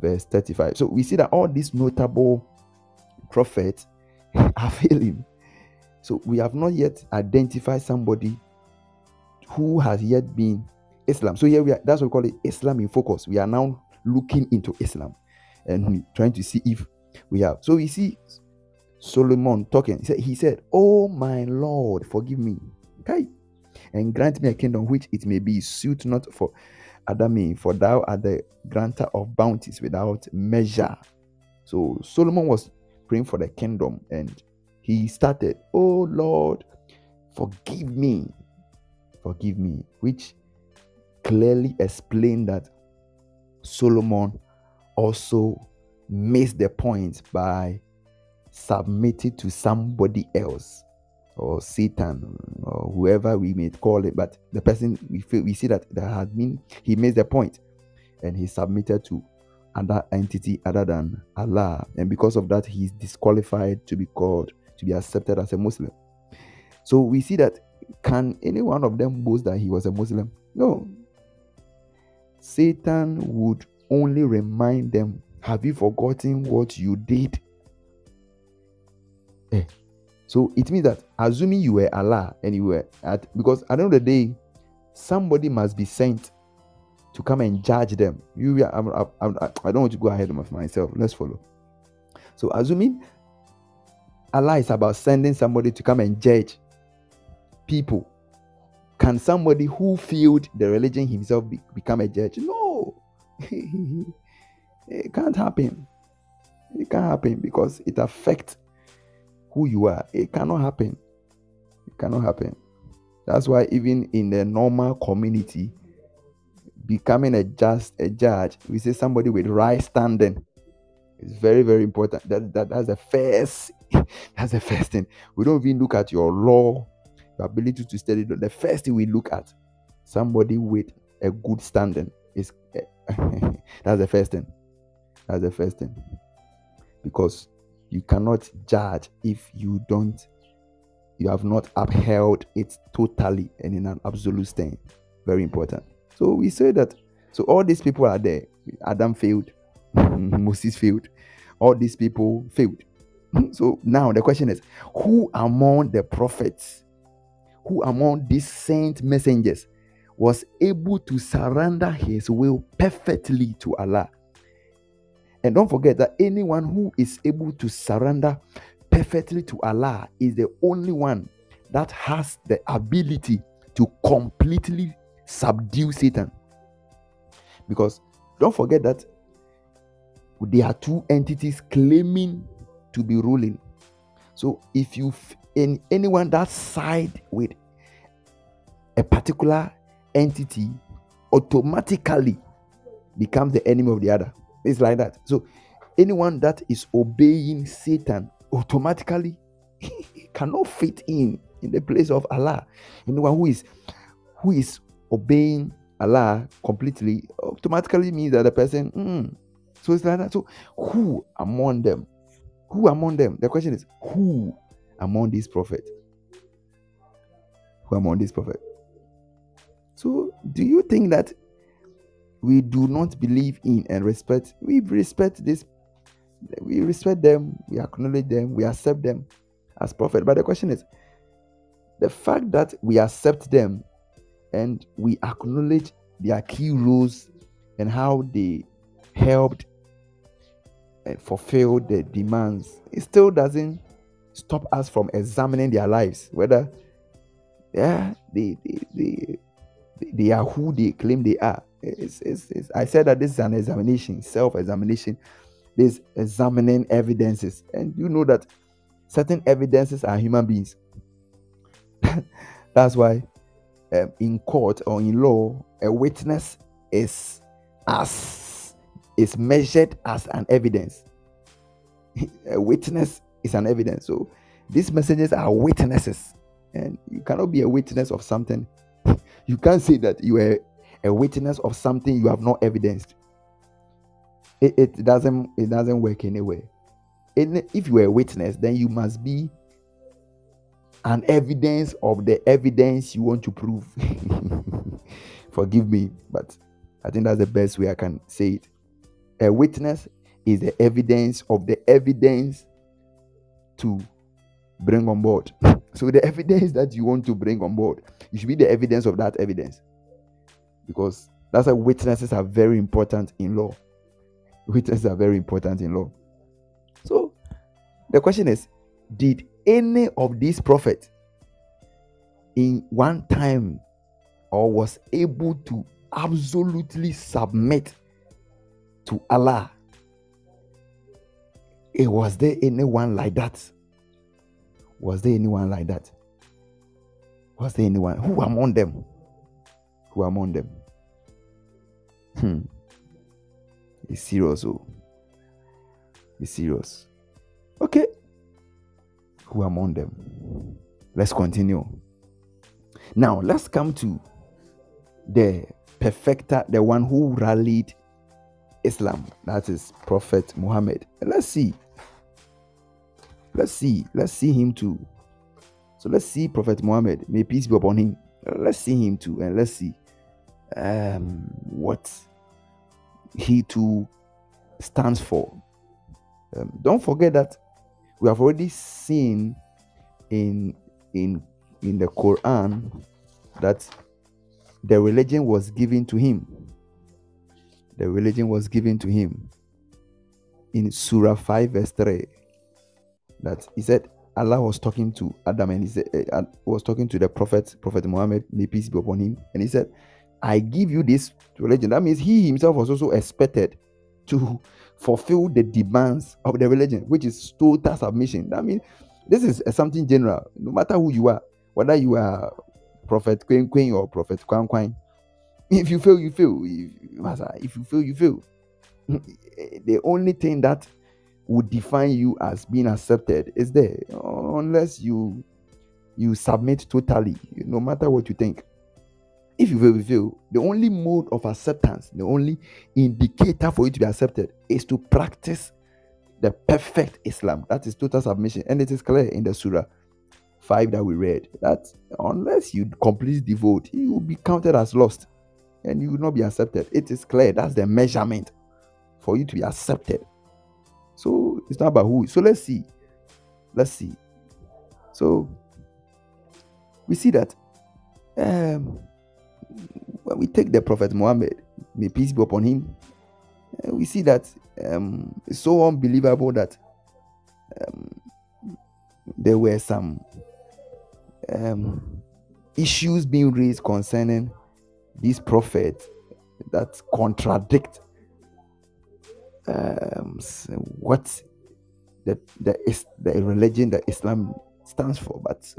verse 35. So we see that all these notable prophets are failing. So we have not yet identified somebody who has yet been Islam. So here we are, that's what we call it Islam in focus. We are now looking into Islam and trying to see if we have. So we see Solomon talking. He said, he said, Oh my Lord, forgive me. Okay. And grant me a kingdom which it may be suit not for Adami, for thou art the granter of bounties without measure. So Solomon was praying for the kingdom and he started, Oh Lord, forgive me. Forgive me. Which clearly explained that Solomon also missed the point by submitting to somebody else or Satan or whoever we may call it, but the person we feel we see that there has been he missed the point and he submitted to another entity other than Allah, and because of that, he is disqualified to be called to be accepted as a Muslim. So we see that can any one of them boast that he was a Muslim? No, Satan would only remind them, Have you forgotten what you did? Eh. So it means that assuming you were Allah and you were at because at the end of the day, somebody must be sent to come and judge them. You, I'm, I'm, I'm, I don't want to go ahead of myself. Let's follow. So assuming Allah is about sending somebody to come and judge people can somebody who failed the religion himself be, become a judge? No. it can't happen. It can't happen because it affects who you are. It cannot happen. It cannot happen. That's why even in the normal community, becoming a just a judge, we say somebody with right standing. It's very, very important. That, that that's the first that's the first thing. We don't even look at your law ability to study. The first thing we look at somebody with a good standing is that's the first thing. That's the first thing. Because you cannot judge if you don't, you have not upheld it totally and in an absolute state. Very important. So we say that. So all these people are there. Adam failed, Moses failed, all these people failed. So now the question is who among the prophets who among these saint messengers was able to surrender his will perfectly to Allah. And don't forget that anyone who is able to surrender perfectly to Allah is the only one that has the ability to completely subdue Satan. Because don't forget that there are two entities claiming to be ruling. So if you in anyone that side with a particular entity automatically becomes the enemy of the other. It's like that. So anyone that is obeying Satan automatically cannot fit in in the place of Allah. Anyone who is who is obeying Allah completely automatically means that the person. Mm, so it's like that. So who among them? Who among them? The question is who among these prophets? Who among these prophets? So do you think that we do not believe in and respect? We respect this. We respect them. We acknowledge them. We accept them as prophet. But the question is, the fact that we accept them and we acknowledge their key roles and how they helped and fulfilled the demands, it still doesn't stop us from examining their lives, whether yeah, they, they, they, they are who they claim they are. It's, it's, it's, I said that this is an examination, self examination. This examining evidences, and you know that certain evidences are human beings. That's why um, in court or in law, a witness is as is measured as an evidence. a witness is an evidence. So these messages are witnesses, and you cannot be a witness of something. you can't say that you are a witness of something you have not evidenced. It, it doesn't it doesn't work anyway. if you are a witness, then you must be an evidence of the evidence you want to prove. Forgive me, but I think that's the best way I can say it. A witness is the evidence of the evidence to bring on board. so, the evidence that you want to bring on board, you should be the evidence of that evidence. Because that's why witnesses are very important in law. Witnesses are very important in law. So, the question is Did any of these prophets in one time or was able to absolutely submit to Allah. It was there anyone like that? Was there anyone like that? Was there anyone? Who among them? Who among them? Hmm. It's serious, oh. It's serious. Okay who among them? Let's continue. Now, let's come to the perfecter, the one who rallied Islam. That is Prophet Muhammad. let's see. Let's see. Let's see him too. So let's see Prophet Muhammad. May peace be upon him. Let's see him too, and let's see um, what he too stands for. Um, don't forget that we have already seen in in in the Quran that the religion was given to him. The religion was given to him in Surah 5, verse 3. That he said Allah was talking to Adam and he said uh, was talking to the prophet, Prophet Muhammad, may peace be upon him, and he said, I give you this religion. That means he himself was also expected to fulfill the demands of the religion, which is total submission. That means this is something general. No matter who you are, whether you are Prophet Queen Queen or Prophet Kwan Kwan, if you fail, you fail. If, if you fail, you fail. the only thing that would define you as being accepted is there, unless you you submit totally, no matter what you think. If you will the only mode of acceptance, the only indicator for you to be accepted is to practice the perfect Islam. That is total submission. And it is clear in the Surah 5 that we read that unless you completely devote, you will be counted as lost and you will not be accepted. It is clear. That's the measurement for you to be accepted. So it's not about who. So let's see. Let's see. So we see that um, when we take the Prophet Muhammad, may peace be upon him, uh, we see that um, it's so unbelievable that um, there were some um, issues being raised concerning this prophet that contradict um, what the, the, the religion that Islam stands for. But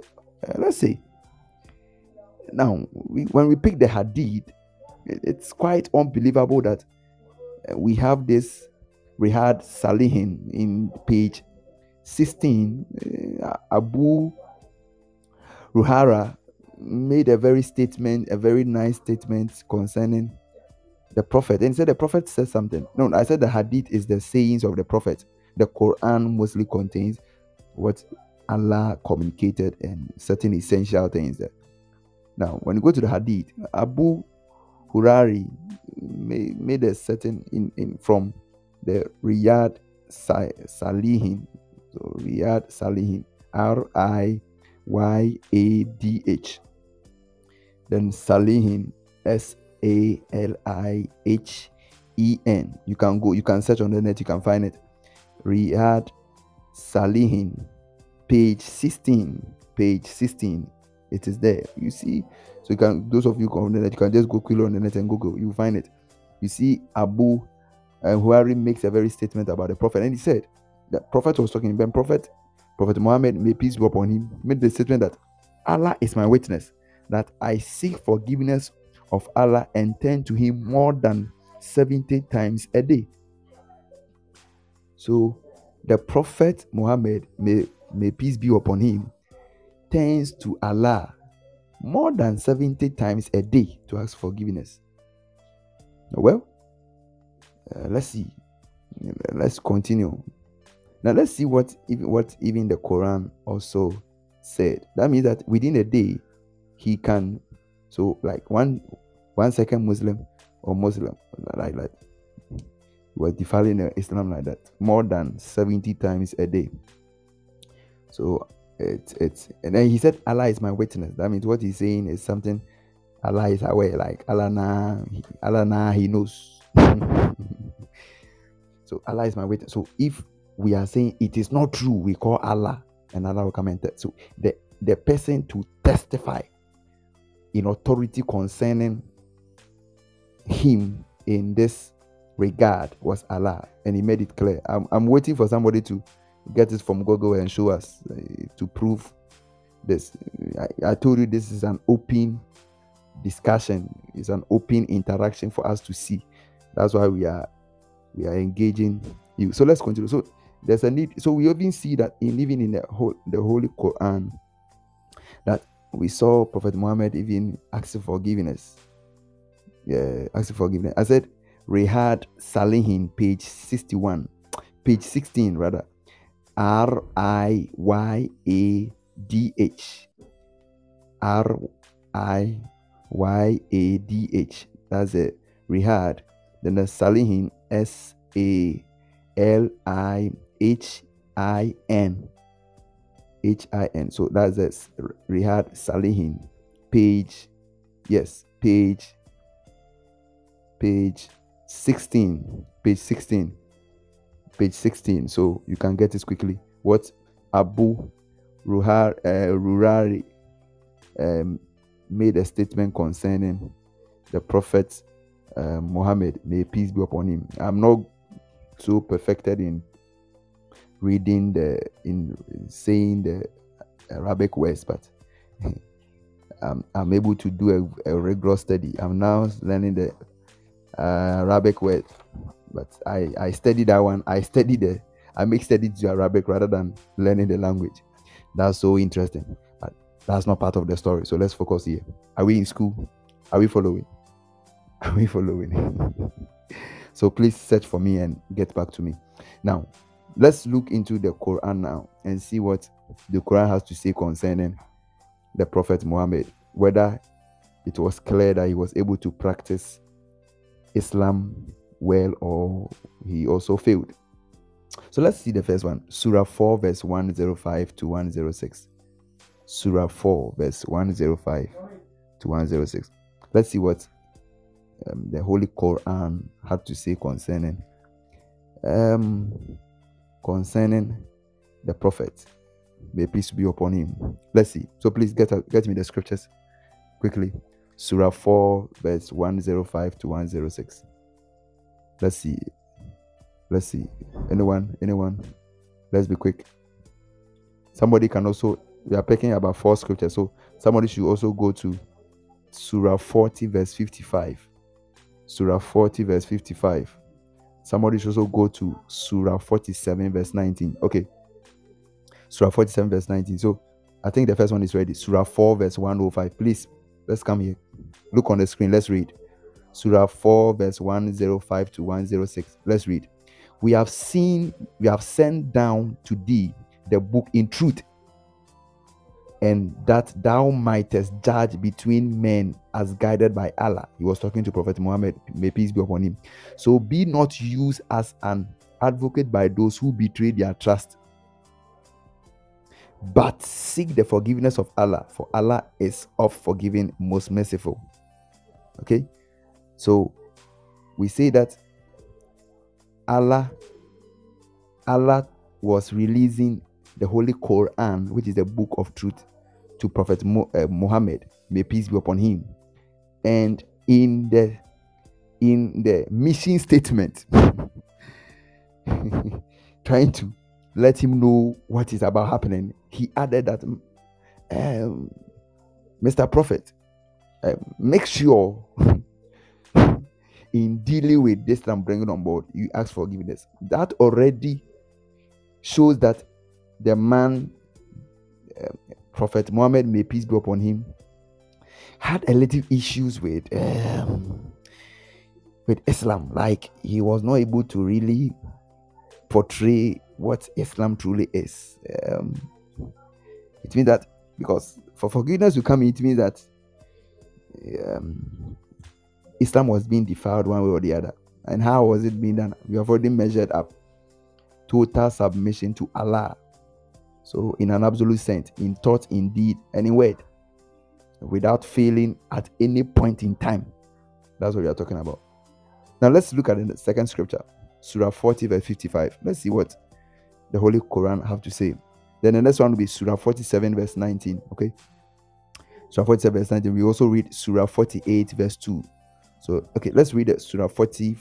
uh, let's see now, we, when we pick the hadith, it's quite unbelievable that uh, we have this Riyad Salihin in page 16, uh, Abu Hurairah made a very statement, a very nice statement concerning the prophet. And he said the prophet said something. No, I said the hadith is the sayings of the prophet. The Quran mostly contains what Allah communicated and certain essential things there. Now, when you go to the hadith, Abu Hurairah made, made a certain in, in from the Riyad Salihin. So Riyad Salihin, R I Y A D H. Then Salihin, S A L I H E N. You can go, you can search on the net, you can find it. Riyad Salihin, page 16. Page 16. It is there. You see, so you can those of you on the net, you can just go quickly on the net and Google, you find it. You see, Abu uh, Hurairah makes a very statement about the prophet, and he said the prophet was talking. When prophet, Prophet Muhammad, may peace be upon him, made the statement that Allah is my witness that I seek forgiveness of Allah and turn to Him more than 70 times a day. So the Prophet Muhammad, may, may peace be upon him, turns to Allah more than 70 times a day to ask forgiveness. Well, uh, let's see. Let's continue. Now let's see what even what even the Quran also said. That means that within a day, he can so like one one second Muslim or Muslim like like was defiling Islam like that more than 70 times a day. So it's it's and then he said Allah is my witness. That means what he's saying is something Allah is aware, like Allah nah, Allah nah, he knows. so Allah is my witness. So if we are saying it is not true, we call Allah and Allah will comment that. So the the person to testify in authority concerning him in this regard was Allah, and He made it clear. I'm, I'm waiting for somebody to get it from Google and show us uh, to prove this. I, I told you this is an open discussion, it's an open interaction for us to see. That's why we are we are engaging you. So let's continue. So there's a need. So we even see that in even in the whole the Holy Quran that we saw Prophet Muhammad even asking forgiveness. Yeah, asking forgiveness. I said Riyad Salihin, page 61, page 16 rather. R I Y A D H. R I Y A D H. That's it. Riyad. Then the Salihin, S A L I H I N. H I N. So that's it. Riyad Salihin. Page, yes, page, page 16. Page 16. Page 16. So you can get this quickly. What Abu Ruhar, uh, Rurari um, made a statement concerning the Prophet uh, Muhammad, may peace be upon him. I'm not so perfected in reading the in saying the Arabic words, but I'm, I'm able to do a, a regular study. I'm now learning the uh, Arabic word, but I I study that one. I study the I make study to Arabic rather than learning the language. That's so interesting, but that's not part of the story. So let's focus here. Are we in school? Are we following? Are we following? so please search for me and get back to me. Now, let's look into the Quran now and see what the Quran has to say concerning the Prophet Muhammad. Whether it was clear that he was able to practice Islam well or he also failed. So let's see the first one Surah 4, verse 105 to 106. Surah 4, verse 105 to 106. Let's see what um, the Holy Quran had to say concerning um, concerning the prophet. May peace be upon him. Let's see. So please get get me the scriptures quickly. Surah 4, verse 105 to 106. Let's see. Let's see. Anyone? Anyone? Let's be quick. Somebody can also, we are picking about four scriptures. So somebody should also go to Surah 40, verse 55. Surah 40, verse 55. Somebody should also go to Surah 47, verse 19. Okay. Surah 47, verse 19. So I think the first one is ready. Surah 4, verse 105. Please, let's come here. Look on the screen. Let's read. Surah 4, verse 105 to 106. Let's read. We have seen, we have sent down to thee the book in truth, and that thou mightest judge between men as guided by Allah. He was talking to Prophet Muhammad, may peace be upon him. So be not used as an advocate by those who betray their trust, but seek the forgiveness of Allah, for Allah is of forgiving, most merciful. Okay, so we say that Allah, Allah was releasing the Holy Quran, which is the book of truth, to Prophet uh, Muhammad, may peace be upon him. And in the in the mission statement, trying to let him know what is about happening, he added that, um, Mr. Prophet, uh, make sure in dealing with this that I'm bringing on board, you ask forgiveness. That already shows that the man, uh, Prophet Muhammad, may peace be upon him, had a little issues with um, with Islam. Like he was not able to really portray what Islam truly is. Um, it means that because for forgiveness to come, it means that um, Islam was being defiled one way or the other. And how was it being done? We have already measured up total submission to Allah so, in an absolute sense, in thought, in deed, in word, without failing at any point in time. That's what we are talking about. Now, let's look at the second scripture, Surah 40, verse 55. Let's see what the Holy Quran have to say. Then the next one will be Surah 47, verse 19. Okay. Surah 47, verse 19. We also read Surah 48, verse 2. So, okay, let's read it. Surah 40,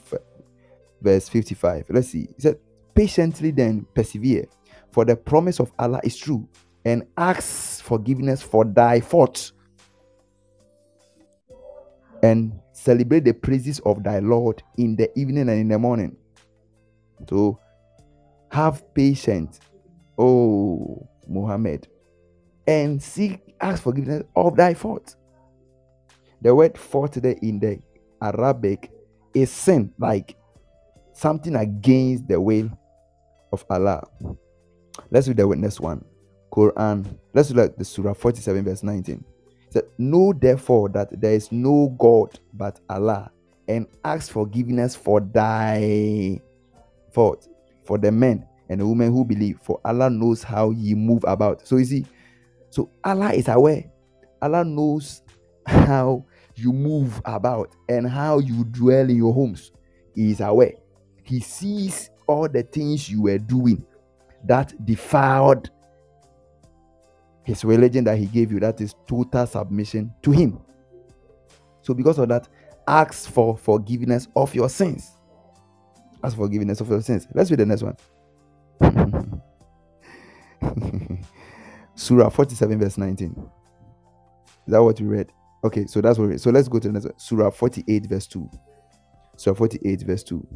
verse 55. Let's see. It said, Patiently then persevere for the promise of Allah is true, and ask forgiveness for thy faults, and celebrate the praises of thy Lord in the evening and in the morning. So have patience, oh Muhammad, and seek ask forgiveness of thy faults. The word fault there in the Arabic is sin, like something against the will of Allah. Let's read the witness one. Quran. Let's look at the Surah 47, verse 19. It said, Know therefore that there is no God but Allah, and ask forgiveness for thy fault, for the men and the women who believe, for Allah knows how ye move about. So you see, so Allah is aware. Allah knows how you move about and how you dwell in your homes. He is aware. He sees all the things you were doing that defiled his religion that he gave you. That is total submission to him. So, because of that, ask for forgiveness of your sins. Ask for forgiveness of your sins. Let's read the next one. Surah 47, verse 19. Is that what we read? Okay, so that's what we read. So let's go to the next one. Surah 48, verse 2. Surah 48, verse 2.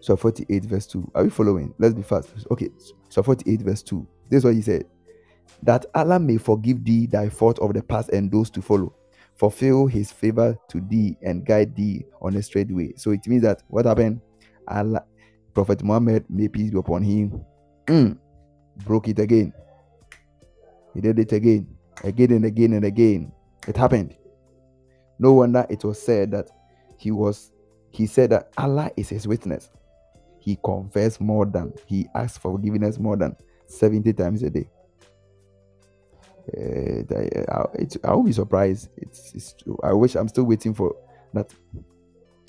So 48 verse 2. Are we following? Let's be fast. Okay. So 48 verse 2. This is what he said. That Allah may forgive thee thy fault of the past and those to follow. Fulfill his favor to thee and guide thee on a straight way. So it means that what happened? Allah, Prophet Muhammad, may peace be upon him, mm, broke it again. He did it again, again and again and again. It happened. No wonder it was said that he was he said that Allah is his witness he confessed more than he asked for forgiveness more than 70 times a day. Uh, I, will be surprised. It's, it's I wish I'm still waiting for that.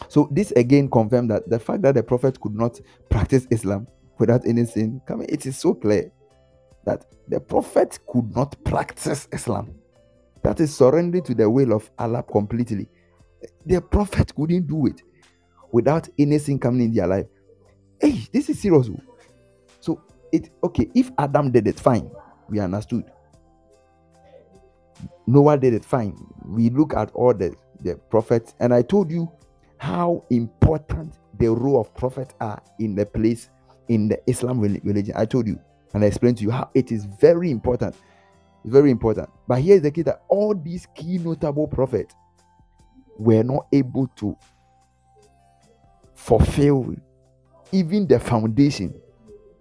So this again confirmed that the fact that the prophet could not practice Islam without any sin, come it is so clear that the prophet could not practice Islam. That is surrendering to the will of Allah completely. The prophet couldn't do it without anything coming in their life. Hey, this is serious. Oh. So it okay. If Adam did it, fine. We understood. Noah did it, fine. We look at all the the prophets, and I told you how important the role of prophet are in the place in the Islam religion. I told you and I explained to you how it is very important. It's very important. But here's the key that all these key notable prophets were not able to fulfill even the foundation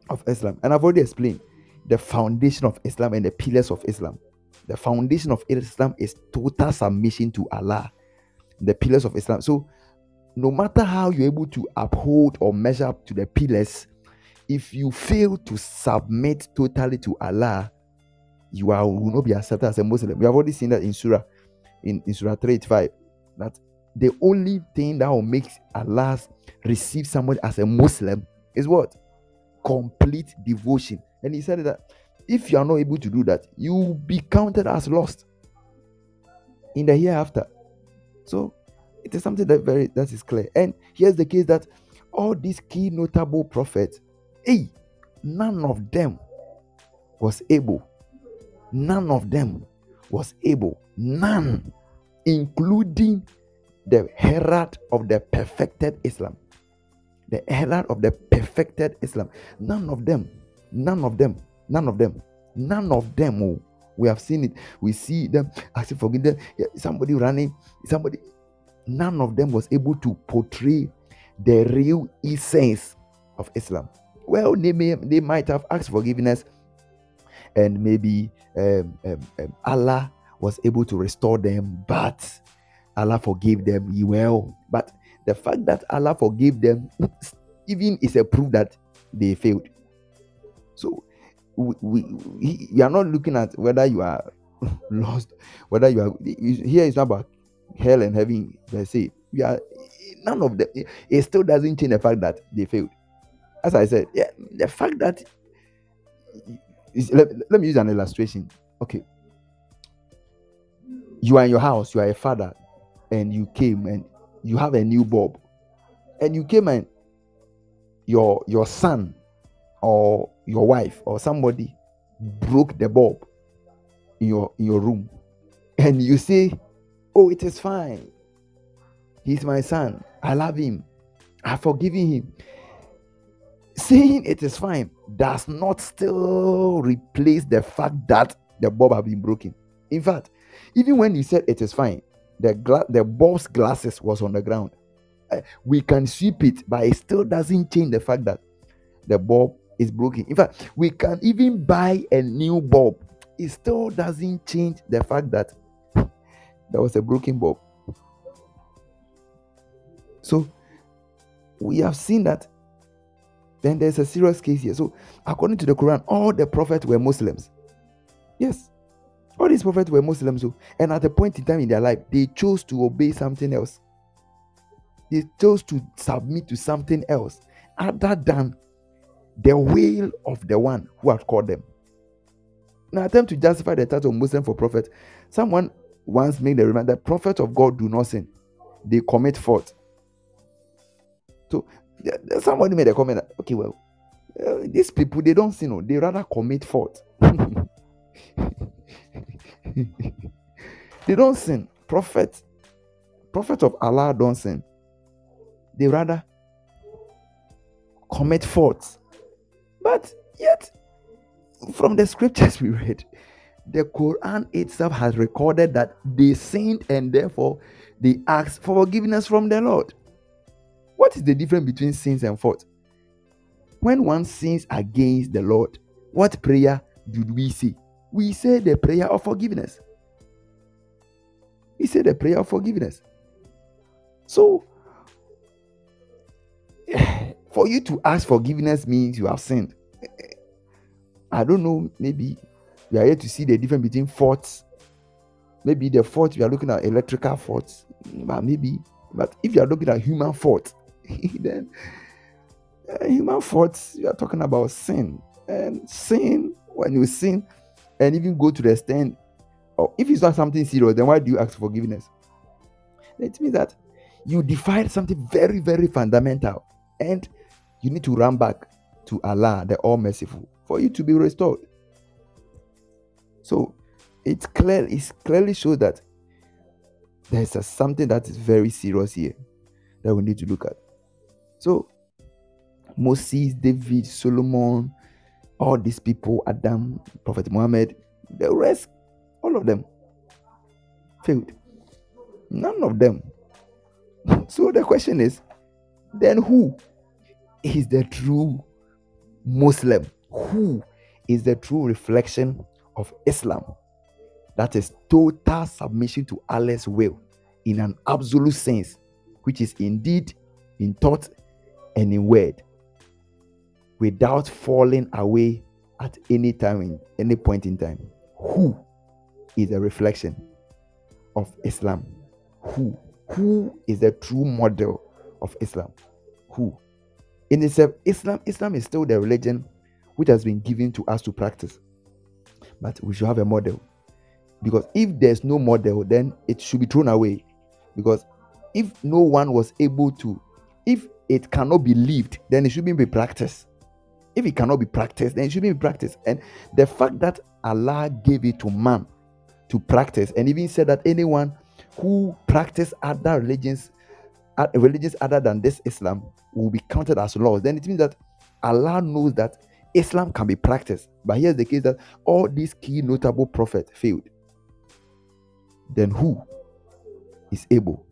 of Islam. And I've already explained the foundation of Islam and the pillars of Islam. The foundation of Islam is total submission to Allah. The pillars of Islam. So, no matter how you're able to uphold or measure up to the pillars, if you fail to submit totally to Allah, you are will not be accepted as a Muslim. We have already seen that in Surah, in, in Surah 385, that the only thing that will make Allah receive somebody as a Muslim is what? Complete devotion. And he said that if you are not able to do that, you will be counted as lost in the hereafter. So it is something that very that is clear. And here's the case that all these key notable prophets, hey, none of them was able, none of them was able, none, including the herald of the perfected Islam. The herald of the perfected Islam. None of them, none of them, none of them, none of them. Oh, we have seen it. We see them asking forgiveness. Somebody running, somebody. None of them was able to portray the real essence of Islam. Well, they may they might have asked forgiveness, and maybe um, um, um, Allah was able to restore them, but Allah forgave them well. But the fact that Allah forgave them even is a proof that they failed. So we, we, we are not looking at whether you are lost, whether you are here is not about hell and heaven per se. We are none of them. It still doesn't change the fact that they failed. As I said, yeah, the fact that let, let me use an illustration. Okay, you are in your house, you are a father, and you came and you have a new bulb and you came and your your son or your wife or somebody broke the bulb in your in your room. And you say oh it is fine. He's my son. I love him. I've forgiven him. Saying it is fine does not still replace the fact that the bulb has been broken. In fact even when you said it is fine the gla- the glasses was on the ground. Uh, we can sweep it, but it still doesn't change the fact that the bulb is broken. In fact, we can even buy a new bulb. It still doesn't change the fact that there was a broken bulb. So we have seen that then there's a serious case here. So, according to the Quran, all the prophets were Muslims. Yes, all these prophets were Muslims, so, and at a point in time in their life, they chose to obey something else. They chose to submit to something else other than the will of the one who had called them. Now, attempt to justify the title Muslim for prophet. Someone once made the remark that prophets of God do not sin, they commit fault. So, somebody made a comment that, okay, well, uh, these people they don't sin, they rather commit fault. they don't sin. Prophet, prophet of Allah don't sin. They rather commit faults. But yet, from the scriptures we read, the Quran itself has recorded that they sinned and therefore they asked for forgiveness from the Lord. What is the difference between sins and fault? When one sins against the Lord, what prayer did we say? We say the prayer of forgiveness. We say the prayer of forgiveness. So, for you to ask forgiveness means you have sinned. I don't know, maybe we are here to see the difference between faults. Maybe the fault we are looking at electrical faults, but maybe, but if you are looking at human fault, then uh, human faults, you are talking about sin. And sin, when you sin, and even go to the extent or if it's not something serious, then why do you ask for forgiveness? It means that you defied something very, very fundamental, and you need to run back to Allah, the All Merciful, for you to be restored. So it's clear, it clearly shows that there's a, something that is very serious here that we need to look at. So Moses, David, Solomon, all these people, Adam, Prophet Muhammad, the rest, all of them failed. None of them. So the question is then who is the true Muslim? Who is the true reflection of Islam? That is total submission to Allah's will in an absolute sense, which is indeed in thought and in word, without falling away at any time, in any point in time. Who is a reflection of Islam? Who? Who is the true model of Islam? Who? In itself, Islam, Islam is still the religion which has been given to us to practice. But we should have a model. Because if there's no model, then it should be thrown away. Because if no one was able to, if it cannot be lived, then it shouldn't be practiced. If it cannot be practiced, then it shouldn't be practiced. And the fact that Allah gave it to man to practice, and even said that anyone who practice other religions, religions other than this Islam, will be counted as lost. Then it means that Allah knows that Islam can be practiced. But here's the case that all these key notable prophets failed. Then who is able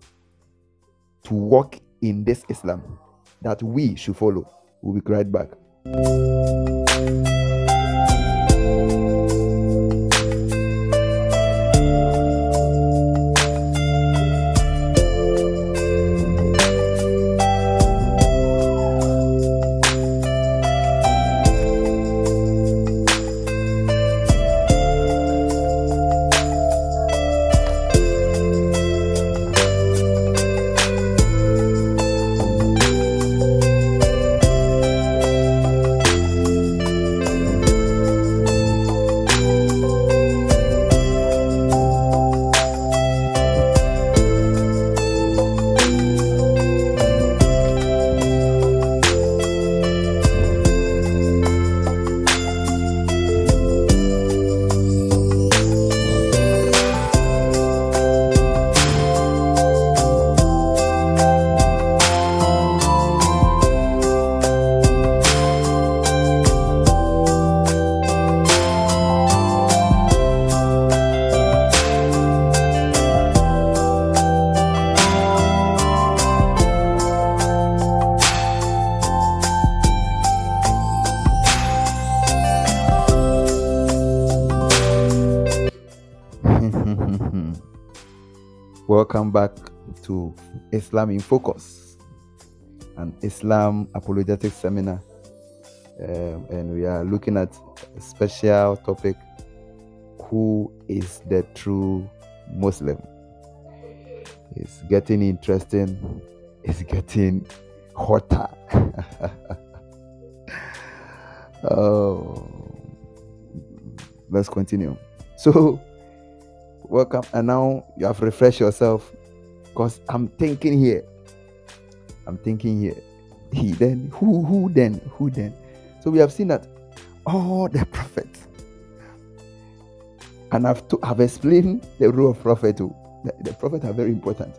to walk in this Islam that we should follow? We'll be right back. Música Welcome back to Islam in Focus, an Islam apologetic seminar. Um, and we are looking at a special topic Who is the true Muslim? It's getting interesting, it's getting hotter. oh, let's continue. So, welcome. And now you have refreshed yourself because I'm thinking here. I'm thinking here. He then, who, who then, who then? So we have seen that all the prophets, and I've, to, I've explained the role of prophet too. The, the prophets are very important.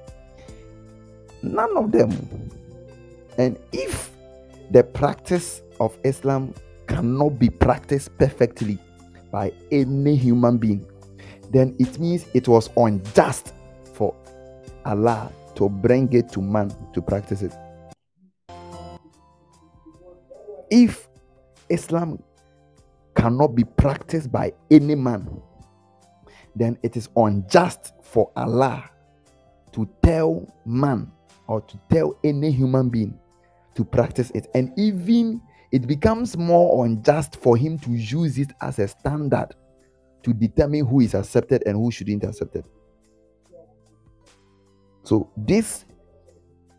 None of them. And if the practice of Islam cannot be practiced perfectly by any human being, then it means it was unjust Allah to bring it to man to practice it. If Islam cannot be practiced by any man, then it is unjust for Allah to tell man or to tell any human being to practice it. And even it becomes more unjust for him to use it as a standard to determine who is accepted and who shouldn't accept it. So this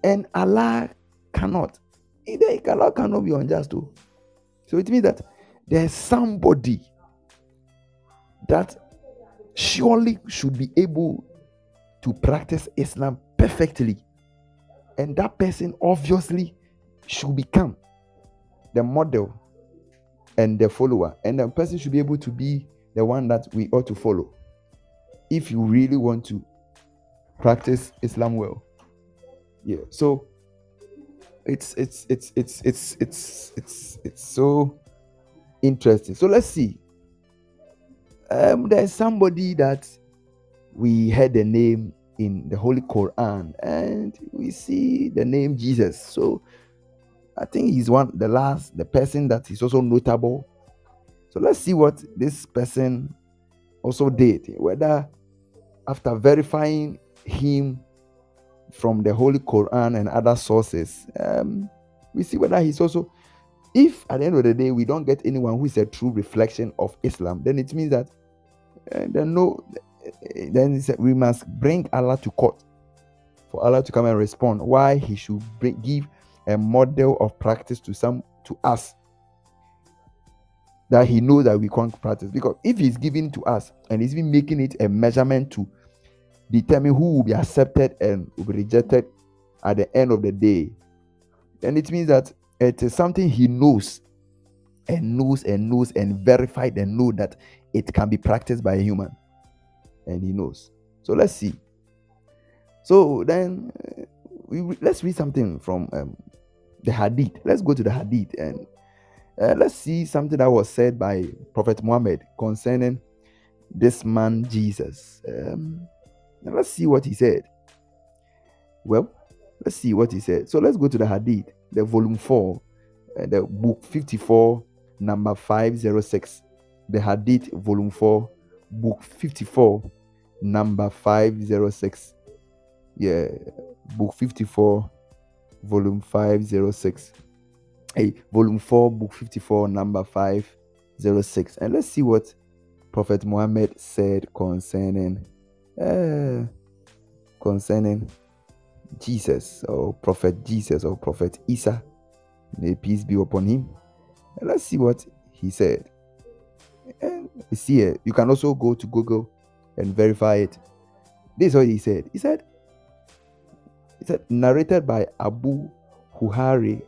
and Allah cannot. Either Allah cannot be unjust too. So it means that there's somebody that surely should be able to practice Islam perfectly. And that person obviously should become the model and the follower. And the person should be able to be the one that we ought to follow if you really want to practice Islam well. Yeah. So it's it's it's it's it's it's it's it's so interesting. So let's see. Um, there's somebody that we heard the name in the Holy Quran, and we see the name Jesus. So I think he's one the last, the person that is also notable. So let's see what this person also did. Whether after verifying him from the Holy Quran and other sources, um, we see whether he's also. If at the end of the day we don't get anyone who is a true reflection of Islam, then it means that uh, then no, then we must bring Allah to court for Allah to come and respond why He should bring, give a model of practice to some to us that He knows that we can't practice. Because if He's giving to us and He's been making it a measurement to determine who will be accepted and will be rejected at the end of the day, And it means that it is something he knows and knows and knows and verified and know that it can be practiced by a human. And he knows. So let's see. So then uh, we, let's read something from um, the Hadith. Let's go to the Hadith and uh, let's see something that was said by Prophet Muhammad concerning this man Jesus. Um, let's see what he said. Well, let's see what he said. So let's go to the Hadith, the volume 4, uh, the book 54, number 506. The Hadith, volume 4, book 54, number 506. Yeah, book 54, volume 506. Hey, volume 4, book 54, number 506. And let's see what Prophet Muhammad said concerning uh, concerning Jesus or Prophet Jesus or Prophet Isa. May peace be upon him. Let's see what he said. And see. You can also go to Google and verify it. This is what he said. He said, he said, narrated by Abu Hurairah,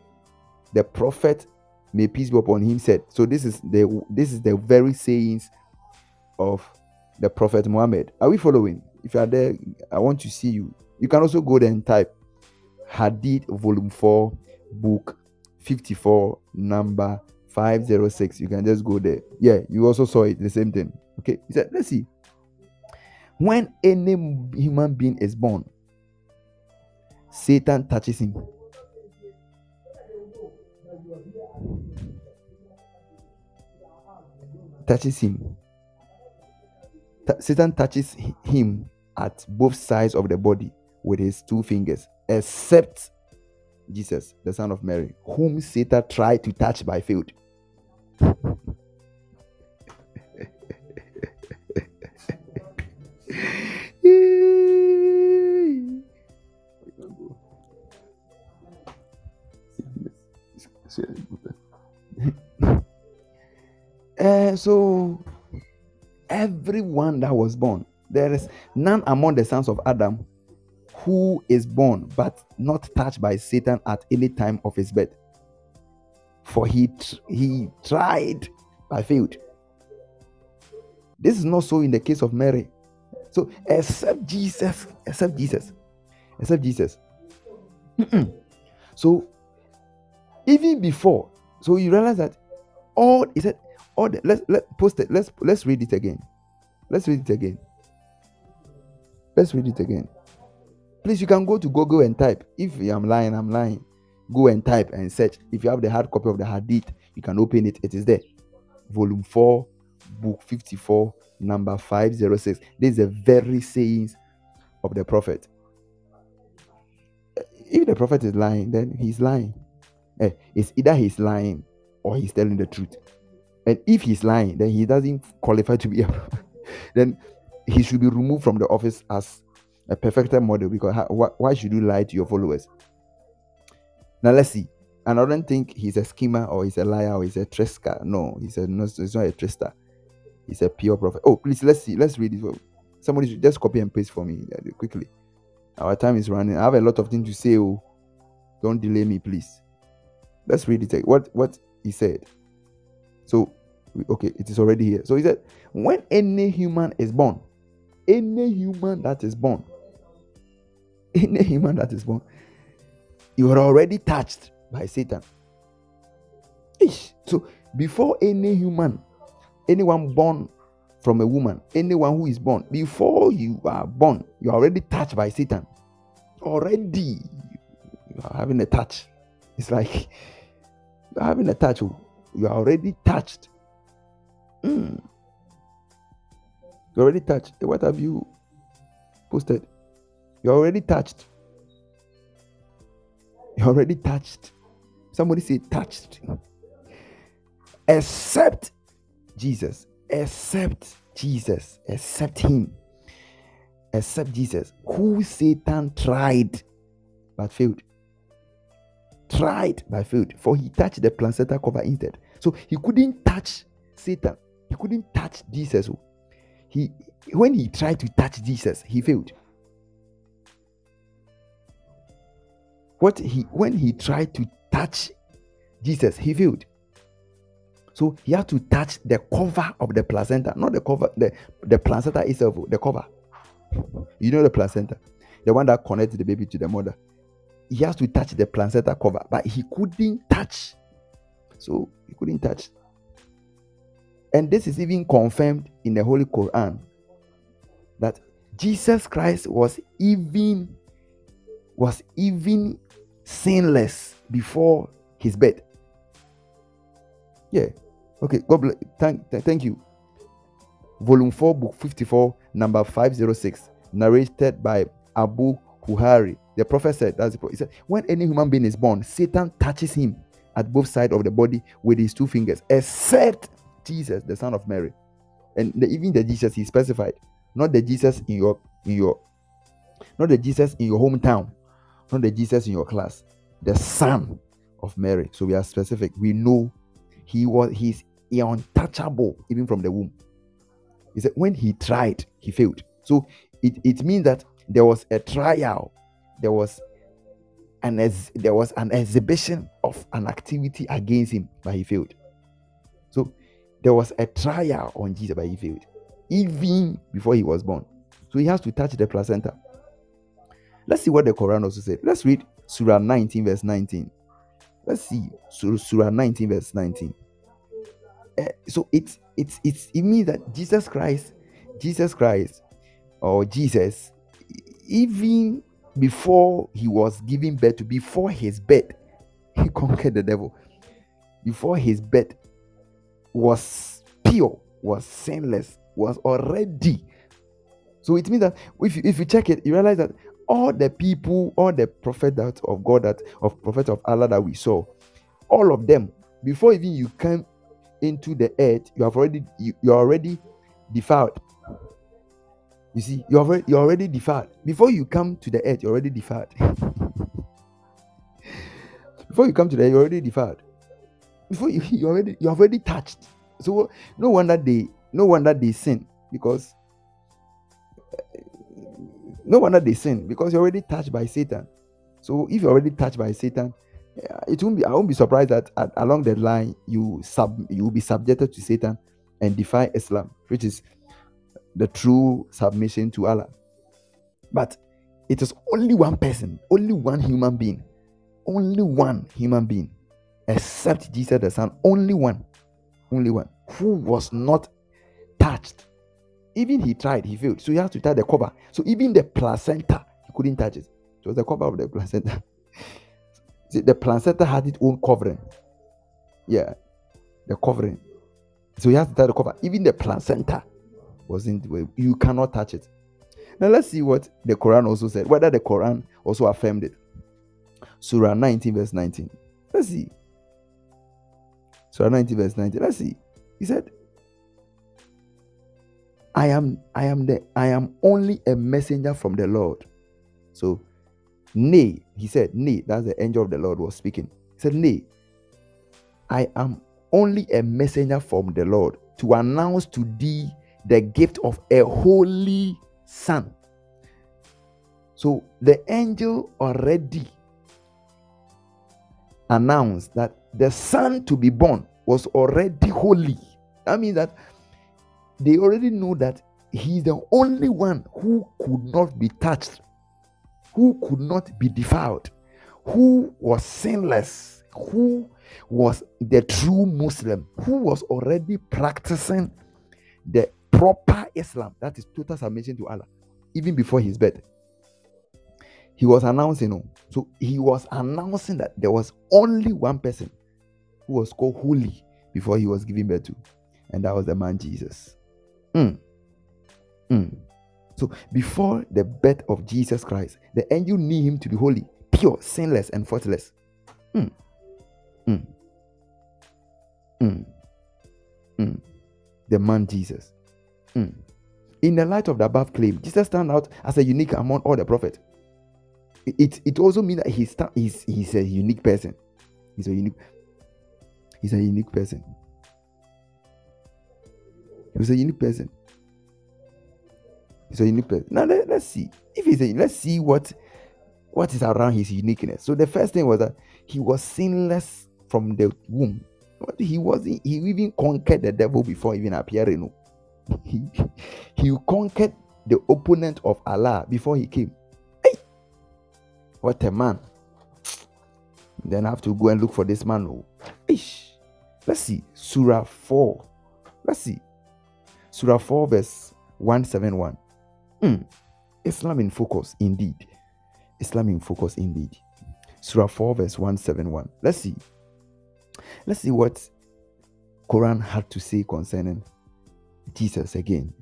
the prophet, may peace be upon him, said. So this is the this is the very sayings of the Prophet Muhammad. Are we following? If you are there, I want to see you. You can also go there and type Hadith Volume 4, Book 54, number 506. You can just go there. Yeah, you also saw it, the same thing. Okay, he said, let's see. When any human being is born, Satan touches him. Touches him. Satan touches him at both sides of the body with his two fingers, except Jesus, the son of Mary, whom Satan tried to touch by faith. uh, so everyone that was born there is none among the sons of adam who is born but not touched by satan at any time of his birth. For he he tried but failed this is not so in the case of mary. So except jesus except jesus except jesus. So even before so you realize that all is it all the, let's let post it. Let's let's read it again. Let's read it again. Let's read it again. Please you can go to google and type. If i'm lying i'm lying. Go and type and search. If you have the hard copy of the hadith you can open it. It is there. Volume 4 book 54 number 506 this is the very sayings of the prophet. If the prophet is lying then he's lying. Eh, it's either he's lying or he's telling the truth and if he's lying then he doesn't qualify to be a prophet then he should be removed from the office as a perfected model because why, why should you lie to your followers now let's see and I don't think he's a schemer or he's a liar or he's a trickster. No, he's a no, he's not a trickster. He's a pure prophet. Oh, please let's see. Let's read it. Somebody should just copy and paste for me uh, quickly. Our time is running. I have a lot of things to say. Oh, don't delay me, please. Let's read it. What what he said. So okay, it is already here. So he said, when any human is born, any human that is born, any human that is born, you are already touched by Satan. So before any human, anyone born from a woman, anyone who is born, before you are born, you are already touched by Satan. Already, you are having a touch. It's like having a touch. Oh. You are already touched. Mm. You're already touched. What have you posted? You're already touched. You're already touched. Somebody say touched. Except Jesus. Except Jesus. Except Him. Except Jesus. Who Satan tried but failed. Tried but failed. For he touched the placenta cover instead. So he couldn't touch Satan. He couldn't touch Jesus. Oh, he when he tried to touch Jesus, he failed. What he when he tried to touch Jesus, he failed. So he had to touch the cover of the placenta, not the cover, the, the placenta itself, oh, the cover. You know the placenta, the one that connects the baby to the mother. He has to touch the placenta cover, but he couldn't touch. So he couldn't touch. And this is even confirmed in the Holy Quran that Jesus Christ was even was even sinless before his birth. Yeah. Okay. God bless. Thank, thank you. Volume 4, Book 54, number 506, narrated by Abu Hurairah. The prophet said, that's the, prophet. he said, when any human being is born, Satan touches him at both sides of the body with his two fingers, except Jesus, the son of Mary. And the, even the Jesus he specified, not the Jesus in your in your not the Jesus in your hometown, not the Jesus in your class, the son of Mary. So we are specific. We know he was he's untouchable even from the womb. He said when he tried, he failed. So it, it means that there was a trial, there was an ex- there was an exhibition of an activity against him, but he failed. So there was a trial on Jesus, but he failed, even before he was born. So he has to touch the placenta. Let's see what the Quran also said. Let's read Surah 19, verse 19. Let's see Surah 19, verse 19. Uh, so it's it's it's it means that Jesus Christ, Jesus Christ, or Jesus, even before he was giving birth to, before his birth, he conquered the devil. Before his birth was pure, was sinless, was already. So it means that if you, if you check it, you realize that all the people, all the prophets that of God that of prophet of Allah that we saw, all of them, before even you came into the earth, you have already you, you're already defiled. You see, you're already you're already defiled. Before you come to the earth, you're already defiled. before you come to the earth, you're already defiled. Before you you already you're already touched. So no wonder they no wonder they sin because no wonder they sin because you're already touched by Satan. So if you're already touched by Satan, it won't be. I won't be surprised that at, along the line you sub you will be subjected to Satan and defy Islam, which is the true submission to Allah. But it is only one person, only one human being, only one human being, except Jesus the Son, only one, only one, who was not touched even he tried, he failed. So he has to tie the cover. So even the placenta, he couldn't touch it. It was the cover of the placenta. See, the placenta had its own covering. Yeah, the covering. So he has to tie the cover. Even the placenta wasn't. You cannot touch it. Now let's see what the Quran also said. Whether the Quran also affirmed it. Surah 19 verse 19. Let's see. Surah 19 verse 19. Let's see. He said, I am I am the I am only a messenger from the Lord. So nay, he said, nay, that's the angel of the Lord was speaking. He said, nay, I am only a messenger from the Lord to announce to thee the gift of a holy son. So the angel already announced that the son to be born was already holy. That means that they already know that he's the only one who could not be touched, who could not be defiled, who was sinless, who was the true Muslim, who was already practicing the proper Islam, that is total submission to Allah, even before his birth. He was announcing, oh, so he was announcing that there was only one person who was called holy before he was given birth to, and that was the man Jesus. Mm. Mm. So before the birth of Jesus Christ, the angel knew him to be holy, pure, sinless, and faultless. Mm. The man Jesus. Mm. In the light of the above claim, Jesus stand out as a unique among all the prophets. It, it also means that he's, he's, he's a unique person. He's a unique he's a unique person. He's a unique person. He's a unique person. Now let, us see. If he's a let's see what what is around his uniqueness. So the first thing was that he was sinless from the womb. But he was he even conquered the devil before even appearing. He, he conquered the opponent of Allah before he came. Hey, what a man! Then I have to go and look for this man. Oh. Let's see. Surah 4. Let's see. Surah 4, verse 171. Mm. Islam in focus, indeed. Islam in focus, indeed. Surah 4, verse 171. Let's see. Let's see what Quran had to say concerning Jesus again.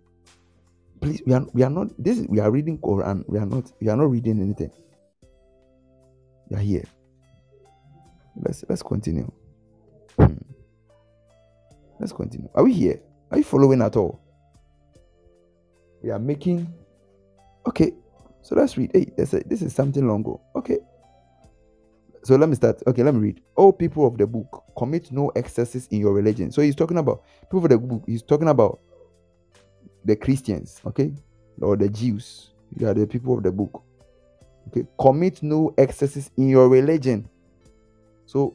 Please, we are we are not this we are reading Quran. We are not we are not reading anything. We are here. Let's let's continue. Hmm. Let's continue. Are we here? Are you following at all? We are making okay. So let's read. Hey, a, this is something longer. Okay. So let me start. Okay, let me read. All people of the book, commit no excesses in your religion. So he's talking about people of the book. He's talking about the Christians, okay, or the Jews. You are the people of the book. Okay, commit no excesses in your religion. So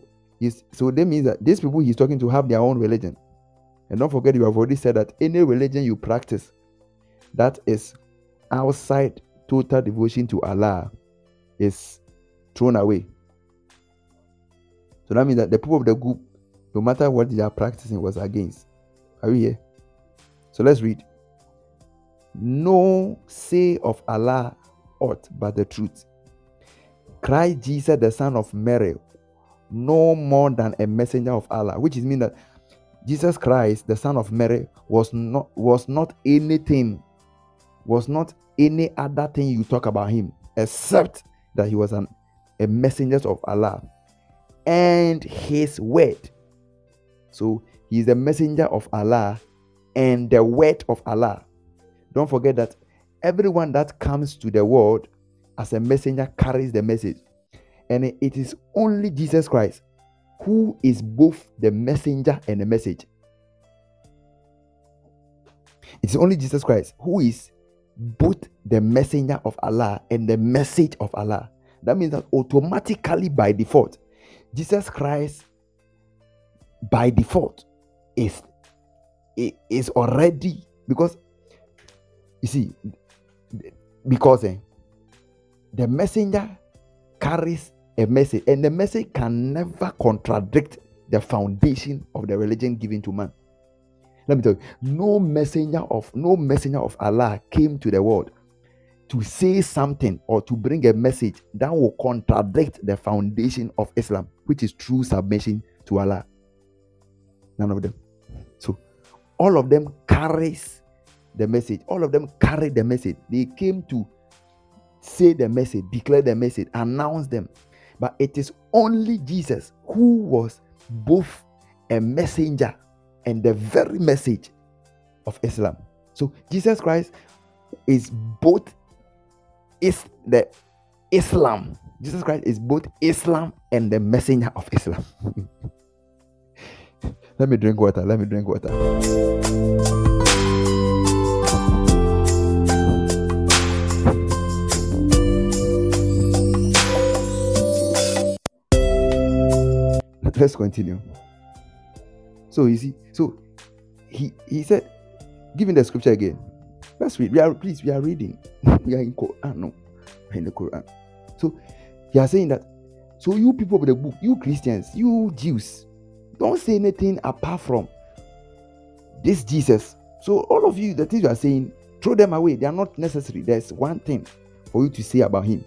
so that means that these people he's talking to have their own religion. And don't forget, you have already said that any religion you practice that is outside total devotion to Allah is thrown away. So that means that the people of the group, no matter what they are practicing, was against. Are we here? So let's read. No say of Allah aught but the truth. Christ Jesus, the son of Mary, no more than a messenger of Allah, which is mean that Jesus Christ, the son of Mary, was not was not anything, was not any other thing you talk about him, except that he was an, a messenger of Allah and his word. So he is the messenger of Allah and the word of Allah. Don't forget that everyone that comes to the world as a messenger carries the message. And it is only Jesus Christ who is both the messenger and the message. It's only Jesus Christ who is both the messenger of Allah and the message of Allah. That means that automatically by default, Jesus Christ by default is is already because you see because eh, the messenger carries a message, and the message can never contradict the foundation of the religion given to man. Let me tell you, no messenger of no messenger of Allah came to the world to say something or to bring a message that will contradict the foundation of Islam, which is true submission to Allah. None of them. So all of them carries the message. All of them carried the message. They came to say the message, declare the message, announce them. But it is only Jesus who was both a messenger and the very message of Islam. So Jesus Christ is both is the Islam. Jesus Christ is both Islam and the messenger of Islam. let me drink water. Let me drink water. Let's continue. So you see, so he he said, giving the scripture again. Let's read. We are please, we are reading. we are in Quran. No, in the Quran. So he are saying that So, you people of the book, you Christians, you Jews, don't say anything apart from this Jesus. So, all of you, the things you are saying, throw them away. They are not necessary. There's one thing for you to say about him.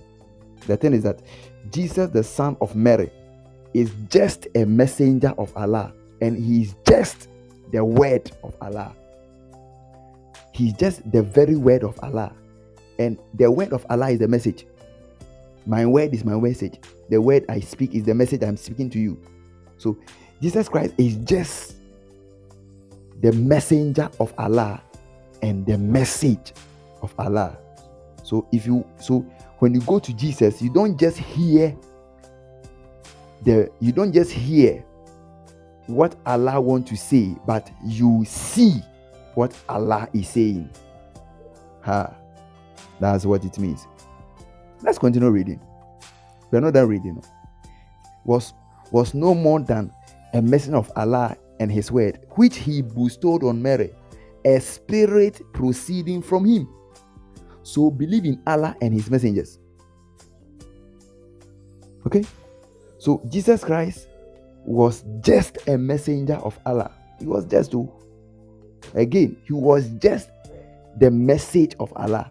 The thing is that Jesus, the son of Mary, is just a messenger of Allah, and he is just the word of Allah. He's just the very word of Allah. And the word of Allah is the message. My word is my message. The word I speak is the message I'm speaking to you. So Jesus Christ is just the messenger of Allah and the message of Allah. So if you so when you go to Jesus, you don't just hear the you don't just hear what Allah want to say, but you see what Allah is saying. Ha. That's what it means. Let's continue reading. We're not done reading. Was was no more than a messenger of Allah and his word, which he bestowed on Mary, a spirit proceeding from him. So believe in Allah and his messengers. Okay? So Jesus Christ was just a messenger of Allah. He was just to again, he was just the message of Allah.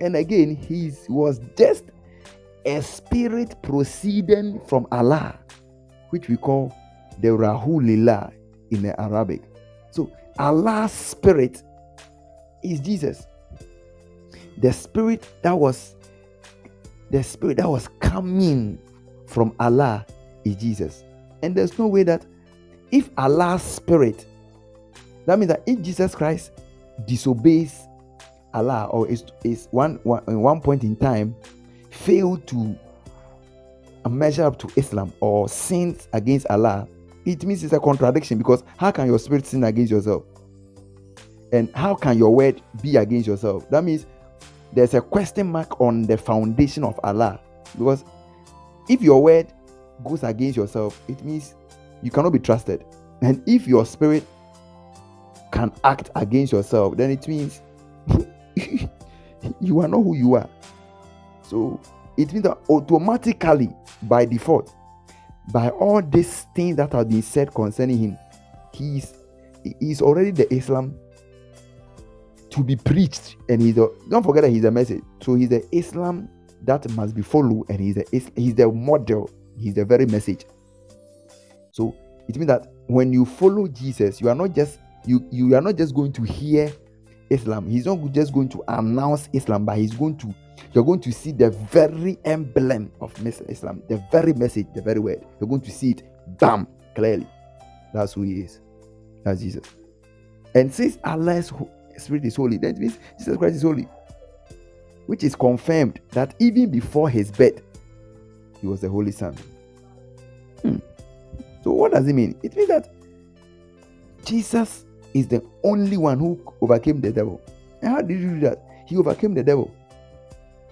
And again, he was just a spirit proceeding from Allah, which we call the Ruhullah in the Arabic. So Allah's spirit is Jesus. The spirit that was the spirit that was coming from Allah is Jesus. And there's no way that if Allah's spirit, that means that if Jesus Christ disobeys Allah or is, is one, one in one point in time failed to measure up to Islam or sins against Allah, it means it's a contradiction because how can your spirit sin against yourself? And how can your word be against yourself? That means there's a question mark on the foundation of Allah because if your word goes against yourself, it means you cannot be trusted. And if your spirit can act against yourself, then it means you are not who you are. So it means that automatically, by default, by all these things that have been said concerning him, he is, he is already the Islam to be preached, and he's a, don't forget that he's a message. So he's the Islam that must be followed, and he's the he's the model, he's the very message. So it means that when you follow Jesus, you are not just you you are not just going to hear Islam. He's not just going to announce Islam, but he's going to you're going to see the very emblem of Islam, the very message, the very word. You're going to see it, bam, clearly. That's who he is. That's Jesus. And since Allah's Spirit is holy, that means Jesus Christ is holy which is confirmed that even before his birth, he was the Holy Son. Hmm. So, what does it mean? It means that Jesus is the only one who overcame the devil. And how did he do that? He overcame the devil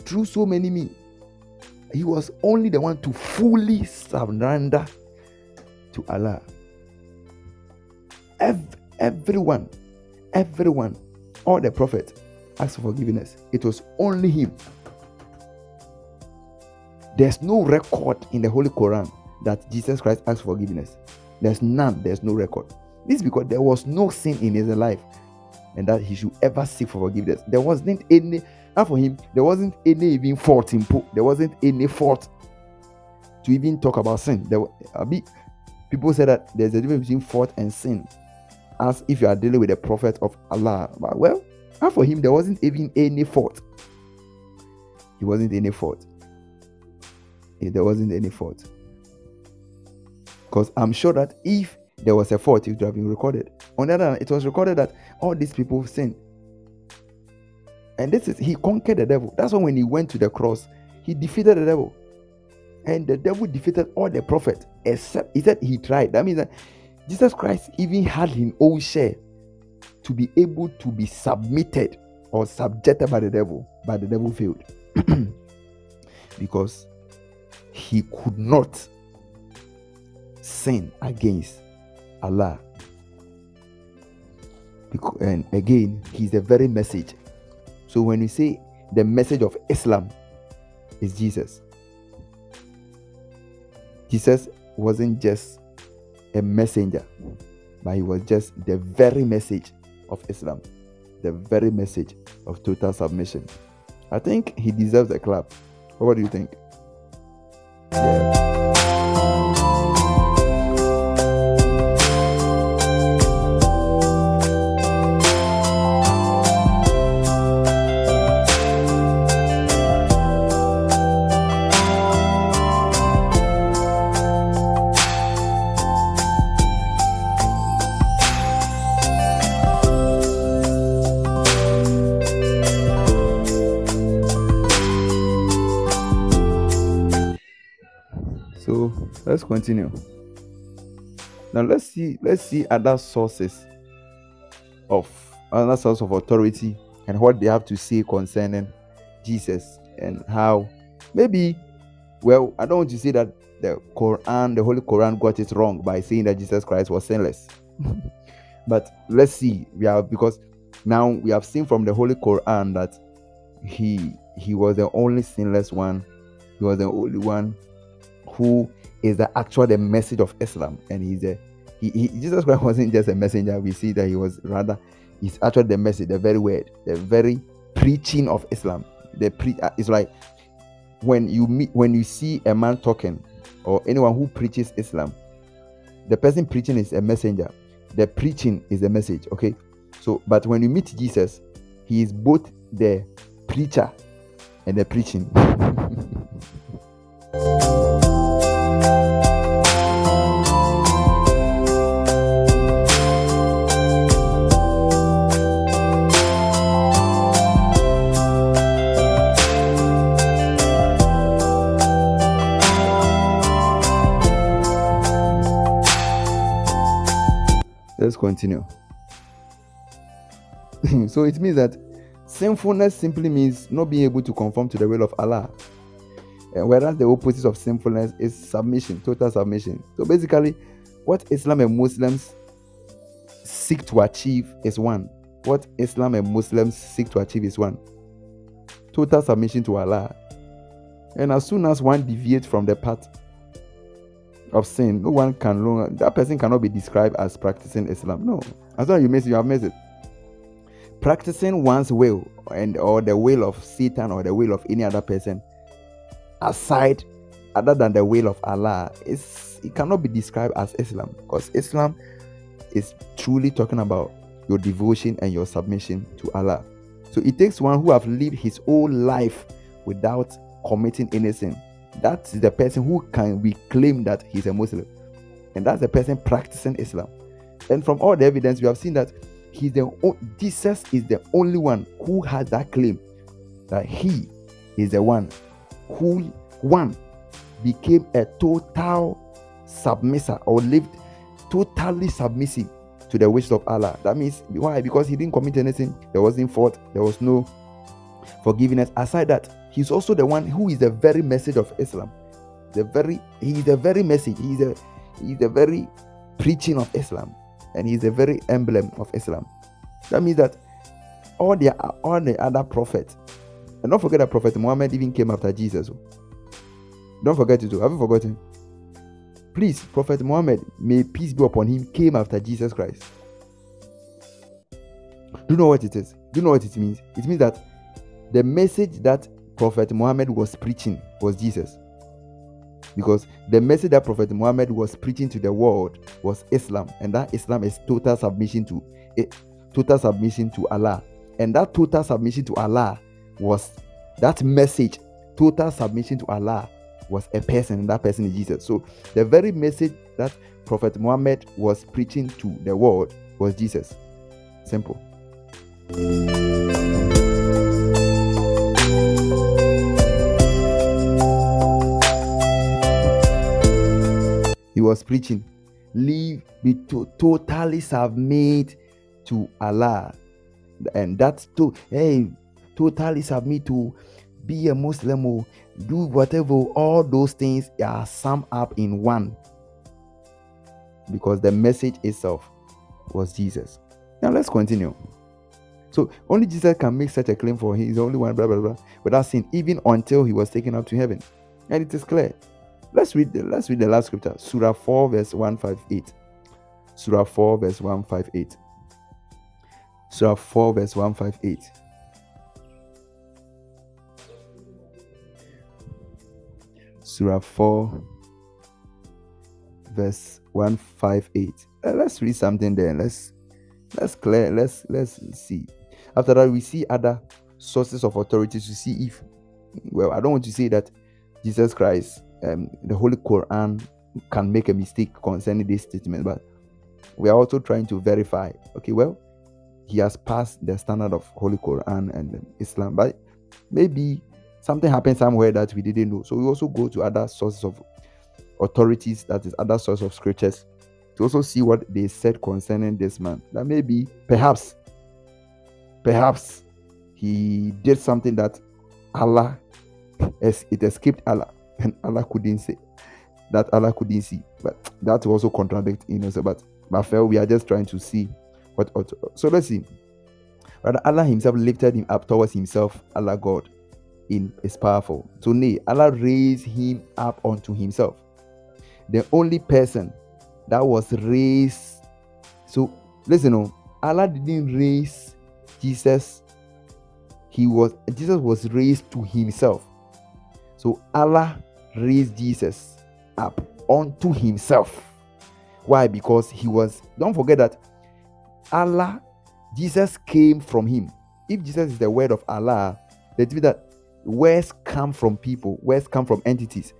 through so many means. He was only the one to fully surrender to Allah. Every, everyone, everyone, all the prophets, asked for forgiveness. It was only him. There's no record in the Holy Quran that Jesus Christ asked for forgiveness. There's none, there's no record. This is because there was no sin in his life and that he should ever seek for forgiveness. There wasn't any, not for him, there wasn't any even fault in there wasn't any fault to even talk about sin. There bit people say that there's a difference between fault and sin, as if you are dealing with a prophet of Allah. But well, and for him, there wasn't even any fault. He wasn't any fault. There wasn't any fault. Because I'm sure that if there was a fault, it would have been recorded. On the other hand, it was recorded that all these people sinned. And this is, he conquered the devil. That's why when he went to the cross, he defeated the devil. And the devil defeated all the prophets, except he said he tried. That means that Jesus Christ even had his own share to be able to be submitted or subjected by the devil, but the devil failed because he could not sin against Allah. And again, he's the very message. So when we say the message of Islam is Jesus, Jesus wasn't just a messenger, but he was just the very message of Islam, the very message of total submission. I think he deserves a clap. What do you think? Yeah. Continue. Now let's see let's see other sources of other source of authority and what they have to say concerning Jesus and how maybe well I don't want to say that the Quran, the Holy Quran got it wrong by saying that Jesus Christ was sinless. but let's see. We have because now we have seen from the Holy Quran that he he was the only sinless one. He was the only one who is the actual the message of Islam, and he's a he, he, Jesus Christ wasn't just a messenger. We see that he was rather he's actually the message, the very word, the very preaching of Islam. The pre uh, it's like when you meet when you see a man talking or anyone who preaches Islam, the person preaching is a messenger. The preaching is the message. Okay, so but when you meet Jesus, he is both the preacher and the preaching. continue. so it means that sinfulness simply means not being able to conform to the will of Allah. And whereas the opposite of sinfulness is submission, total submission. So basically, what Islam and Muslims seek to achieve is one. What Islam and Muslims seek to achieve is one. Total submission to Allah. And as soon as one deviates from the path of sin, no one can longer, that person cannot be described as practicing Islam. No. As long as you miss you have missed it. Practicing one's will and or the will of Satan or the will of any other person aside other than the will of Allah is it cannot be described as Islam because Islam is truly talking about your devotion and your submission to Allah. So it takes one who have lived his whole life without committing any sin that's the person who can we claim that he's a Muslim. And that's the person practicing Islam. And from all the evidence, we have seen that he's the Jesus is the only one who has that claim that he is the one who one became a total submissive or lived totally submissive to the wishes of Allah. That means why? Because he didn't commit anything, there wasn't fault, there was no forgiveness. Aside that, he's also the one who is the very message of Islam. The very he's the very message. He's a he's the very preaching of Islam, and he's the very emblem of Islam. That means that all the all the other prophets, and don't forget that Prophet Muhammad even came after Jesus. Don't forget it too. Have you forgotten? Please, Prophet Muhammad, may peace be upon him, came after Jesus Christ. Do you know what it is? Do you know what it means? It means that the message that Prophet Muhammad was preaching was Jesus. Because the message that Prophet Muhammad was preaching to the world was Islam, and that Islam is total submission to eh, total submission to Allah. And that total submission to Allah was that message, total submission to Allah was a person, and that person is Jesus. So the very message that Prophet Muhammad was preaching to the world was Jesus. Simple. He was preaching. Leave, be to, totally submit to Allah. And that's to hey, totally submit to be a Muslim or do whatever. All those things are summed up in one. Because the message itself was Jesus. Now let's continue. So only Jesus can make such a claim for he is the only one, blah blah blah, without sin, even until he was taken up to heaven. And it is clear Let's read the let's read the last scripture. Surah 4, verse 158. Surah 4, verse 158. Surah 4, verse 158. Surah 4, verse 158. Uh, let's read something there. Let's let's clear. Let's let's see. After that, we see other sources of authority to see if well, I don't want to say that Jesus Christ, um, the Holy Quran can make a mistake concerning this statement, but we are also trying to verify. Okay, well, he has passed the standard of Holy Quran and Islam, but maybe something happened somewhere that we didn't know. So we also go to other sources of authorities, that is, other sources of scriptures, to also see what they said concerning this man. That maybe, perhaps, perhaps he did something that Allah, it escaped Allah, and Allah couldn't say that Allah couldn't see. But that also contradict, you know. So, but but we are just trying to see what. So let's see. Rather, Allah Himself lifted him up towards Himself, Allah God, in is powerful. So nay, Allah raised him up unto Himself. The only person that was raised. So listen, no, oh, Allah didn't raise Jesus he was Jesus was raised to himself. So Allah raised Jesus up unto himself. Why? Because he was, don't forget that Allah, Jesus came from him. If Jesus is the word of Allah, that means that words come from people, words come from entities.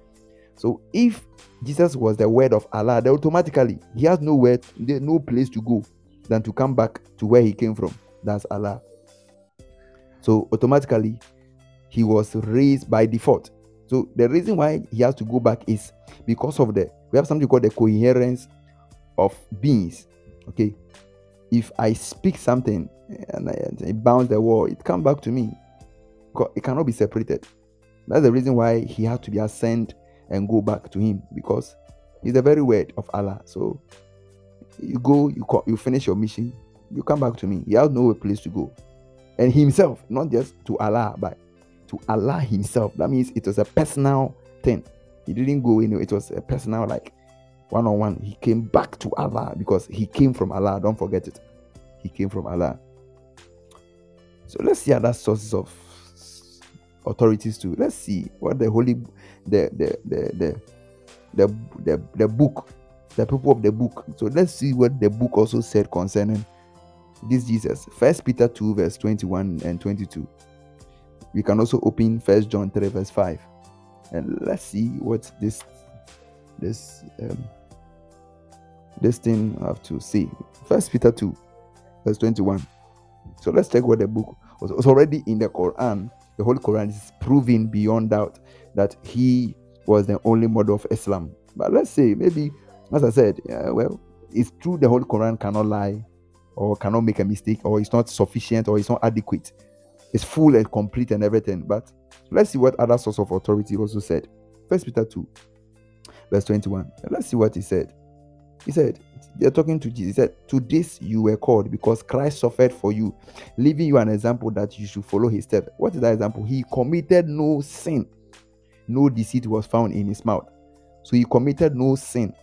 So if Jesus was the word of Allah, then automatically he has no word, no place to go than to come back to where he came from. That's Allah. So automatically, he was raised by default. So the reason why he has to go back is because of the we have something called the coherence of beings. Okay, if I speak something and, I, it bounce the wall, it come back to me. It cannot be separated. That's the reason why he had to be ascend and go back to him because he's the very word of Allah. So you go, you you finish your mission, you come back to me. He has no place to go and himself, not just to Allah, but to Allah himself. That means it was a personal thing. He didn't go anywhere. it was a personal, like one on one. He came back to Allah because he came from Allah. Don't forget it. He came from Allah. So let's see other sources of authorities too. Let's see what the holy the the the the the, the, the book, the people of the book. So let's see what the book also said concerning this Jesus. First Peter 2, verse 21 and 22. We can also open First John 3, verse 5. And let's see what this this um, this thing I have to say. First Peter 2, verse 21. So let's check what the book was, already in the Quran. The whole Quran is proving beyond doubt that he was the only model of Islam. But let's say maybe, as I said, well, it's true the whole Quran cannot lie or cannot make a mistake or it's not sufficient or it's not adequate. It's full and complete and everything. But let's see what other source of authority also said. First Peter 2, verse 21. Let's see what he said. He said, they're talking to Jesus. He said, To this you were called because Christ suffered for you, leaving you an example that you should follow his steps. What is that example? He committed no sin, no deceit was found in his mouth. So he committed no sin,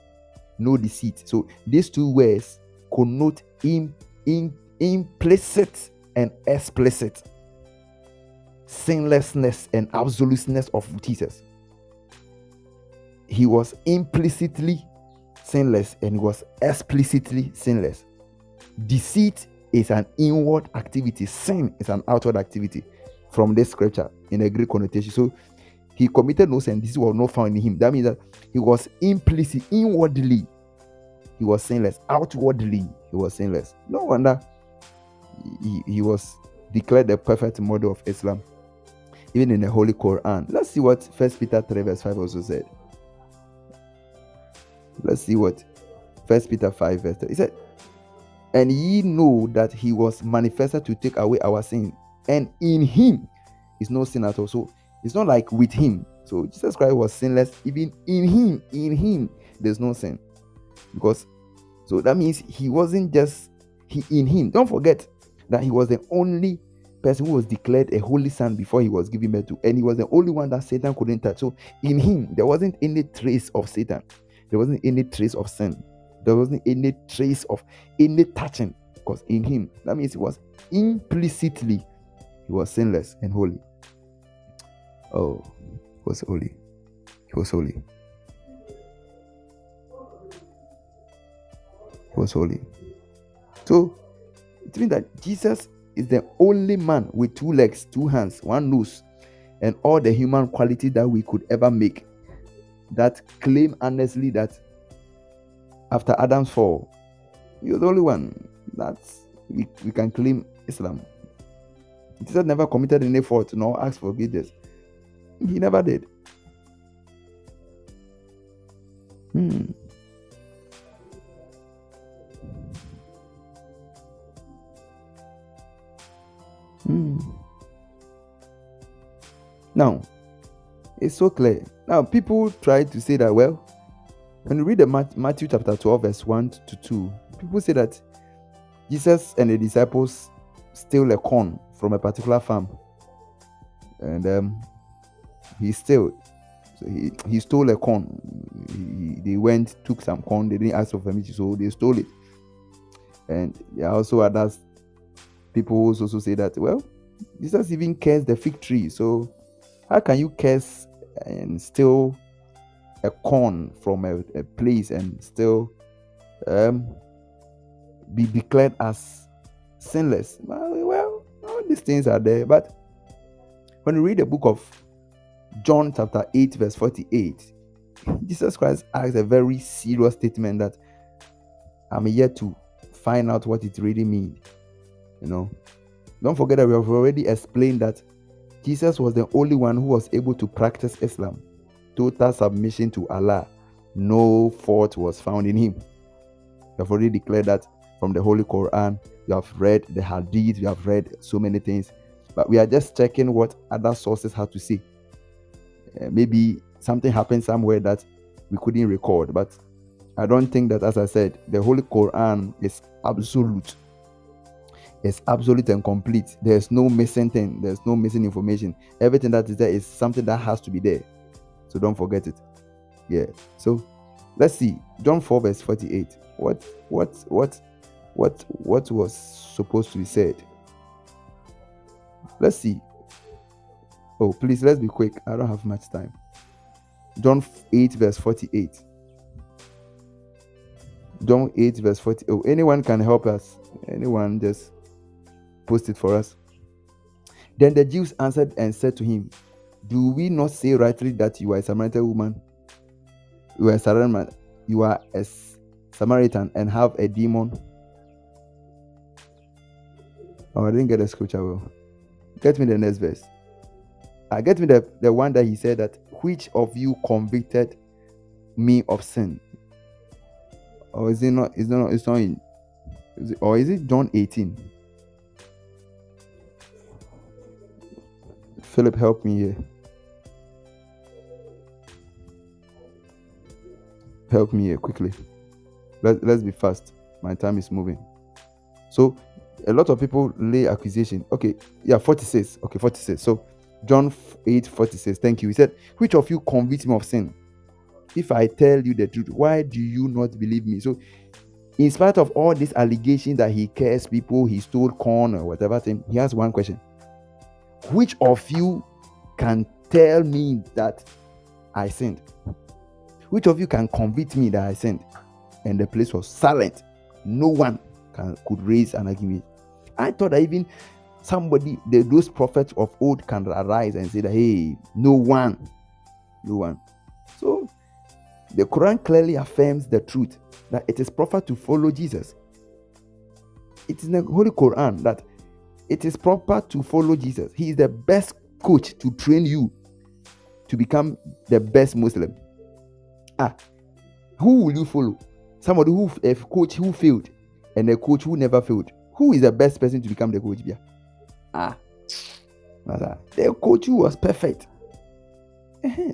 no deceit. So these two words connote in, in, implicit and explicit sinlessness and absoluteness of Jesus. He was implicitly sinless and he was explicitly sinless. Deceit is an inward activity, sin is an outward activity from this scripture in a Greek connotation. So he committed no sin, this was not found in him. That means that he was implicit, inwardly he was sinless. Outwardly, he was sinless. No wonder he, he was declared the perfect model of Islam, even in the Holy Quran. Let's see what First Peter 3, verse 5 also said. Let's see what First Peter 5, verse 3. He said, And ye know that he was manifested to take away our sin, and in him is no sin at all. So it's not like with him. So Jesus Christ was sinless, even in him, in him, there's no sin because so that means he wasn't just he in him. Don't forget that he was the only person who was declared a holy son before he was given birth to, and he was the only one that Satan couldn't touch. So in him, there wasn't any trace of Satan, there wasn't any trace of sin, there wasn't any trace of any touching, because in him, that means it was implicitly he was sinless and holy. Oh, he was holy. He was holy. He was holy. So it means that Jesus is the only man with two legs, two hands, one nose, and all the human quality that we could ever make that claim honestly that after Adam's fall, you're the only one that we, we can claim Islam. Jesus never committed any fault nor asked for forgiveness. He never did. Hmm. Hmm. Now, it's so clear. Now, people try to say that, well, when you read the Matthew chapter 12, verse 1 to 2, people say that Jesus and the disciples steal a corn from a particular farm. And um, he stole. So he, he stole a corn. He, they went, took some corn, they didn't ask for permission, so they stole it. And there are also others people also say that, well, Jesus even cursed the fig tree. So how can you curse and steal a corn from a, a place and still um, be declared as sinless? Well, all these things are there. But when you read the book of John, chapter 8, verse 48, Jesus Christ asks a very serious statement that I'm yet to find out what it really means. You know, don't forget that we have already explained that Jesus was the only one who was able to practice Islam, total submission to Allah. No fault was found in him. We have already declared that from the Holy Quran. You have read the Hadith, you have read so many things, but we are just checking what other sources have to say. Uh, maybe something happened somewhere that we couldn't record, but I don't think that, as I said, the Holy Quran is absolute is absolute and complete. There's no missing thing, there's no missing information. Everything that is there is something that has to be there. So don't forget it. Yeah. So let's see. John 4, verse 48. What what what what what was supposed to be said? Let's see. Oh, please let's be quick. I don't have much time. John 8, verse 48. John 8, verse 40. Oh, anyone can help us. Anyone just post it for us. Then the Jews answered and said to him, Do we not say rightly that you are a Samaritan woman? You are a Samaritan, you are a Samaritan and have a demon. Oh, I didn't get the scripture well. Get me the next verse. I uh, get me the, the one that he said that which of you convicted me of sin? Or is it not? Is not? It's not in. Is it, or is it John 18? Philip, help me here. Help me here quickly. Let, let's be fast. My time is moving. So, a lot of people lay accusation. Okay, yeah, 46. Okay, 46. So, John 8 46. Thank you. He said, Which of you convicts me of sin? If I tell you the truth, why do you not believe me? So, in spite of all this allegation that he cares people, he stole corn or whatever thing, he has one question which of you can tell me that I sinned? Which of you can convict me that I sinned? And the place was silent. No one can, could raise an argument. I thought that even somebody, the, those prophets of old, can arise and say that, hey, no one, no one. So the Quran clearly affirms the truth that it is proper to follow Jesus. It is in the Holy Quran that it is proper to follow Jesus. He is the best coach to train you to become the best Muslim. Ah, who will you follow? Somebody who a coach who failed and a coach who never failed. Who is the best person to become the coach? Yeah. Ah, the coach who was perfect.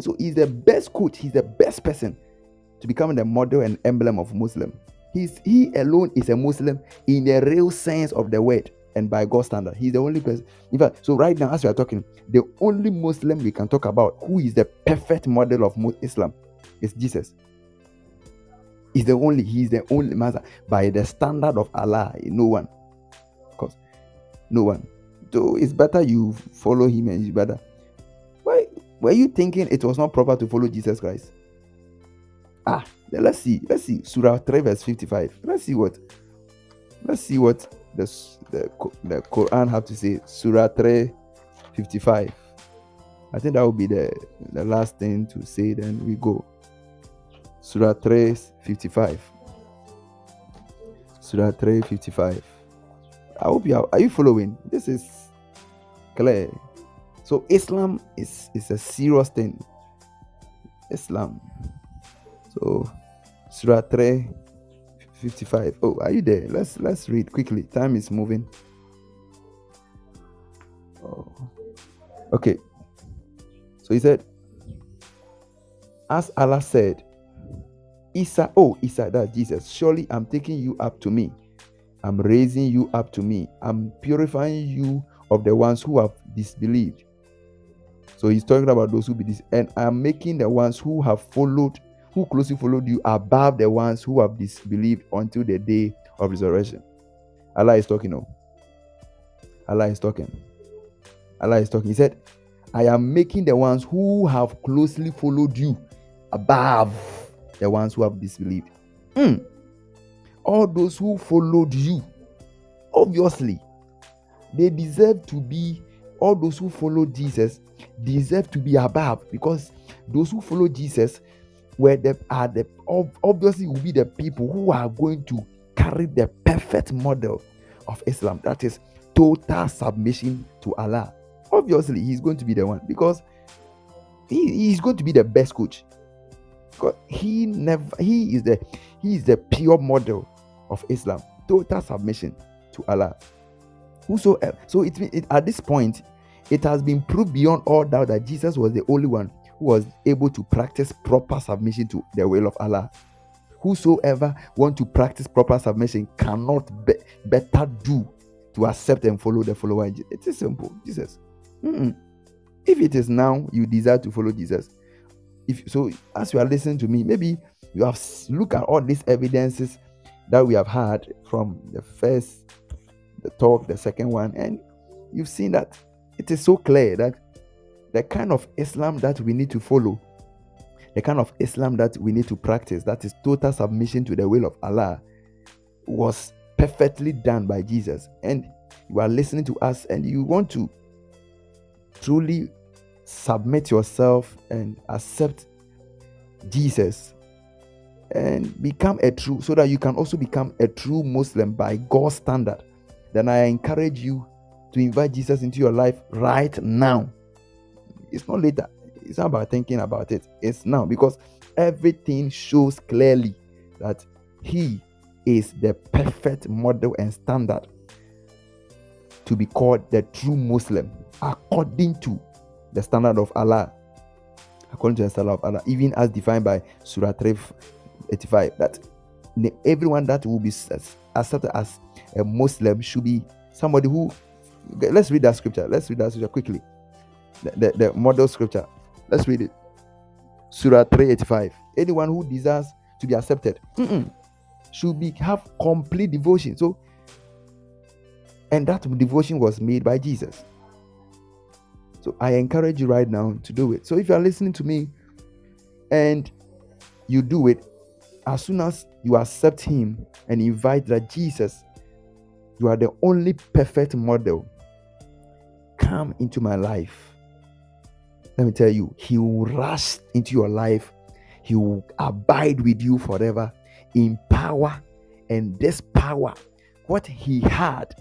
So he's the best coach. He's the best person to become the model and emblem of Muslim. He's, he alone is a Muslim in the real sense of the word. And by God's standard. He's the only person. In fact, so right now, as we are talking, the only Muslim we can talk about who is the perfect model of Islam is Jesus. He's the only, he's the only master. By the standard of Allah, no one. Of course, no one. So it's better you follow him and it's better. Why were you thinking it was not proper to follow Jesus Christ? Ah, let's see. Let's see. Surah 3, verse 55. Let's see what. Let's see what the, the, the Quran have to say. Surah 3, 55. I think that will be the, the last thing to say, then we go. Surah 3, 55. Surah 3, 55. I hope you are, are you following? This is clear. So Islam is, is a serious thing. Islam. So Surah 3 55. Oh, are you there? Let's let's read quickly. Time is moving. Oh. Okay. So he said, as Allah said, Isa, oh, Isa, that Jesus. Surely I'm taking you up to me. I'm raising you up to me. I'm purifying you of the ones who have disbelieved. So he's talking about those who be this, and I'm making the ones who have followed, who closely followed you, above the ones who have disbelieved until the day of resurrection. Allah is talking now. Allah is talking. Allah is talking. He said, I am making the ones who have closely followed you above the ones who have disbelieved. Mm. All those who followed you, obviously, they deserve to be, all those who follow Jesus deserve to be above because those who follow Jesus were the are the obviously will be the people who are going to carry the perfect model of Islam. That is total submission to Allah. Obviously, he's going to be the one because he, he's going to be the best coach. Because he never he is the he is the pure model of Islam. Total submission to Allah. Whosoever so it, it at this point it has been proved beyond all doubt that Jesus was the only one was able to practice proper submission to the will of Allah. Whosoever want to practice proper submission cannot be, better do to accept and follow the follower. It is simple. Jesus. Mm-mm. If it is now you desire to follow Jesus, if so, as you are listening to me, maybe you have looked at all these evidences that we have had from the first the talk, the second one, and you've seen that it is so clear that the kind of Islam that we need to follow, the kind of Islam that we need to practice, that is total submission to the will of Allah, was perfectly done by Jesus. And you are listening to us and you want to truly submit yourself and accept Jesus and become a true so that you can also become a true Muslim by God's standard, then I encourage you to invite Jesus into your life right now. It's not later. It's not about thinking about it. It's now because everything shows clearly that He is the perfect model and standard to be called the true Muslim according to the standard of Allah. According to the standard of Allah, even as defined by Surah 385, that everyone that will be accepted as a Muslim should be somebody who let's read that scripture. Let's read that scripture quickly. The, the, model scripture. Let's read it. Surah 385. Anyone who desires to be accepted should be have complete devotion. So, and that devotion was made by Jesus. So I encourage you right now to do it. So if you are listening to me and you do it, as soon as you accept Him and invite that Jesus, you are the only perfect model come into my life, let me tell you, He will rush into your life. He will abide with you forever in power. And this power, what He had,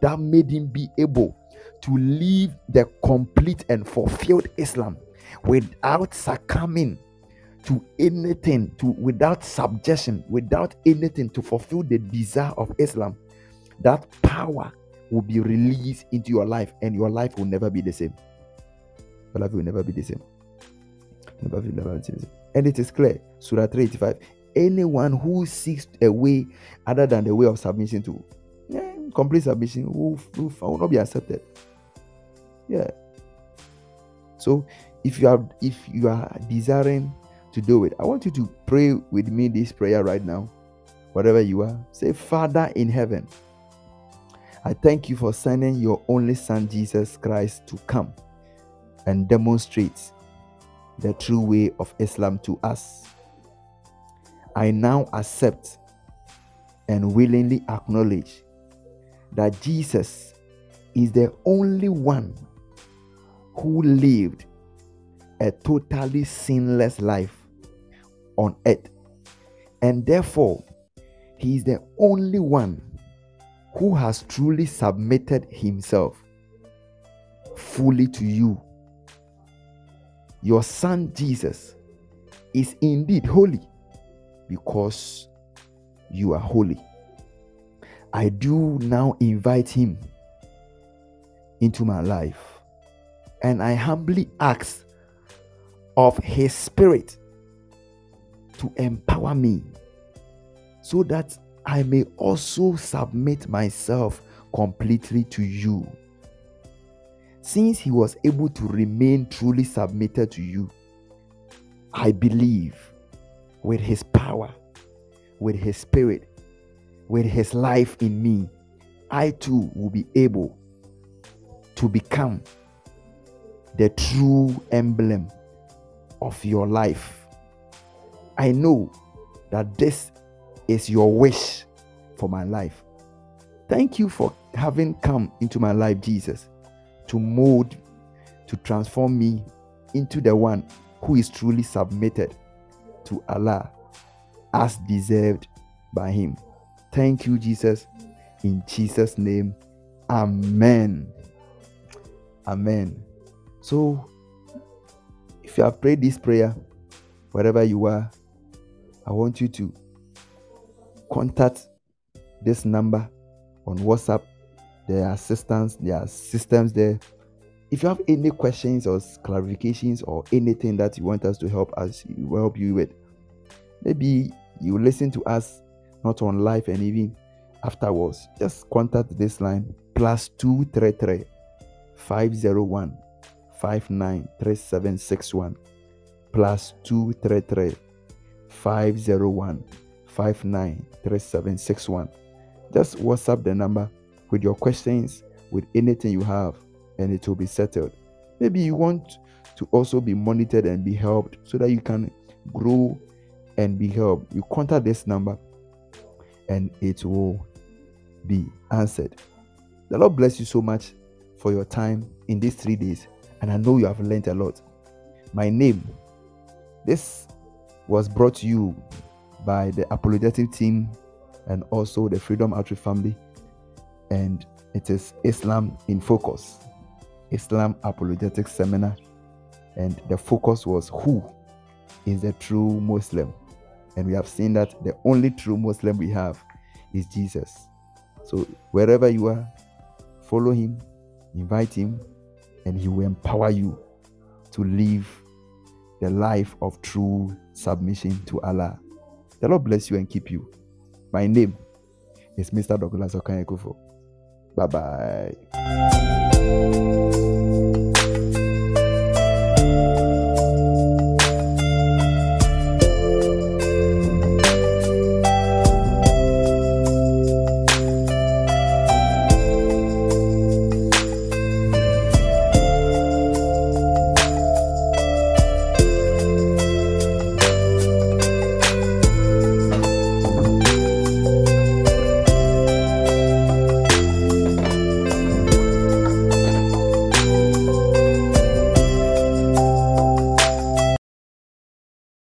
that made Him be able to live the complete and fulfilled Islam without succumbing to anything, to without subjection, without anything to fulfill the desire of Islam. That power will be released into your life, and your life will never be the same. Your life will never be the same. Never be, never the same. And it is clear, Surah 385. Anyone who seeks a way other than the way of submission to, yeah, complete submission will, will, will not be accepted. Yeah. So if you are if you are desiring to do it, I want you to pray with me this prayer right now. Whatever you are, say, Father in heaven, I thank you for sending your only Son Jesus Christ to come and demonstrate the true way of Islam to us. I now accept and willingly acknowledge that Jesus is the only one who lived a totally sinless life on earth. And therefore, he is the only one who has truly submitted himself fully to you. Your son Jesus is indeed holy because you are holy. I do now invite him into my life and I humbly ask of his spirit to empower me so that I may also submit myself completely to you. Since he was able to remain truly submitted to you, I believe with his power, with his spirit, with his life in me, I too will be able to become the true emblem of your life. I know that this is your wish for my life. Thank you for having come into my life, Jesus, to mold, to transform me into the one who is truly submitted to Allah as deserved by Him. Thank you, Jesus. In Jesus' name, Amen. Amen. So, if you have prayed this prayer, wherever you are, I want you to contact this number on WhatsApp. There are assistants, systems there. If you have any questions or clarifications or anything that you want us to help us help you with, maybe you listen to us not on live and even afterwards. Just contact this line plus two three three five zero one five nine three seven six one plus two three three five zero one 593761. Just WhatsApp the number with your questions, with anything you have, and it will be settled. Maybe you want to also be monitored and be helped so that you can grow and be helped. You contact this number and it will be answered. The Lord bless you so much for your time in these three days, and I know you have learned a lot. My name, this was brought to you by the apologetic team and also the Freedom Outreach family. And it is Islam in Focus, Islam Apologetic Seminar. And the focus was who is the true Muslim. And we have seen that the only true Muslim we have is Jesus. So wherever you are, follow him, invite him, and he will empower you to live the life of true submission to Allah. The Lord bless you and keep you. My name is Mr. Douglas Okanyekufo. 拜拜。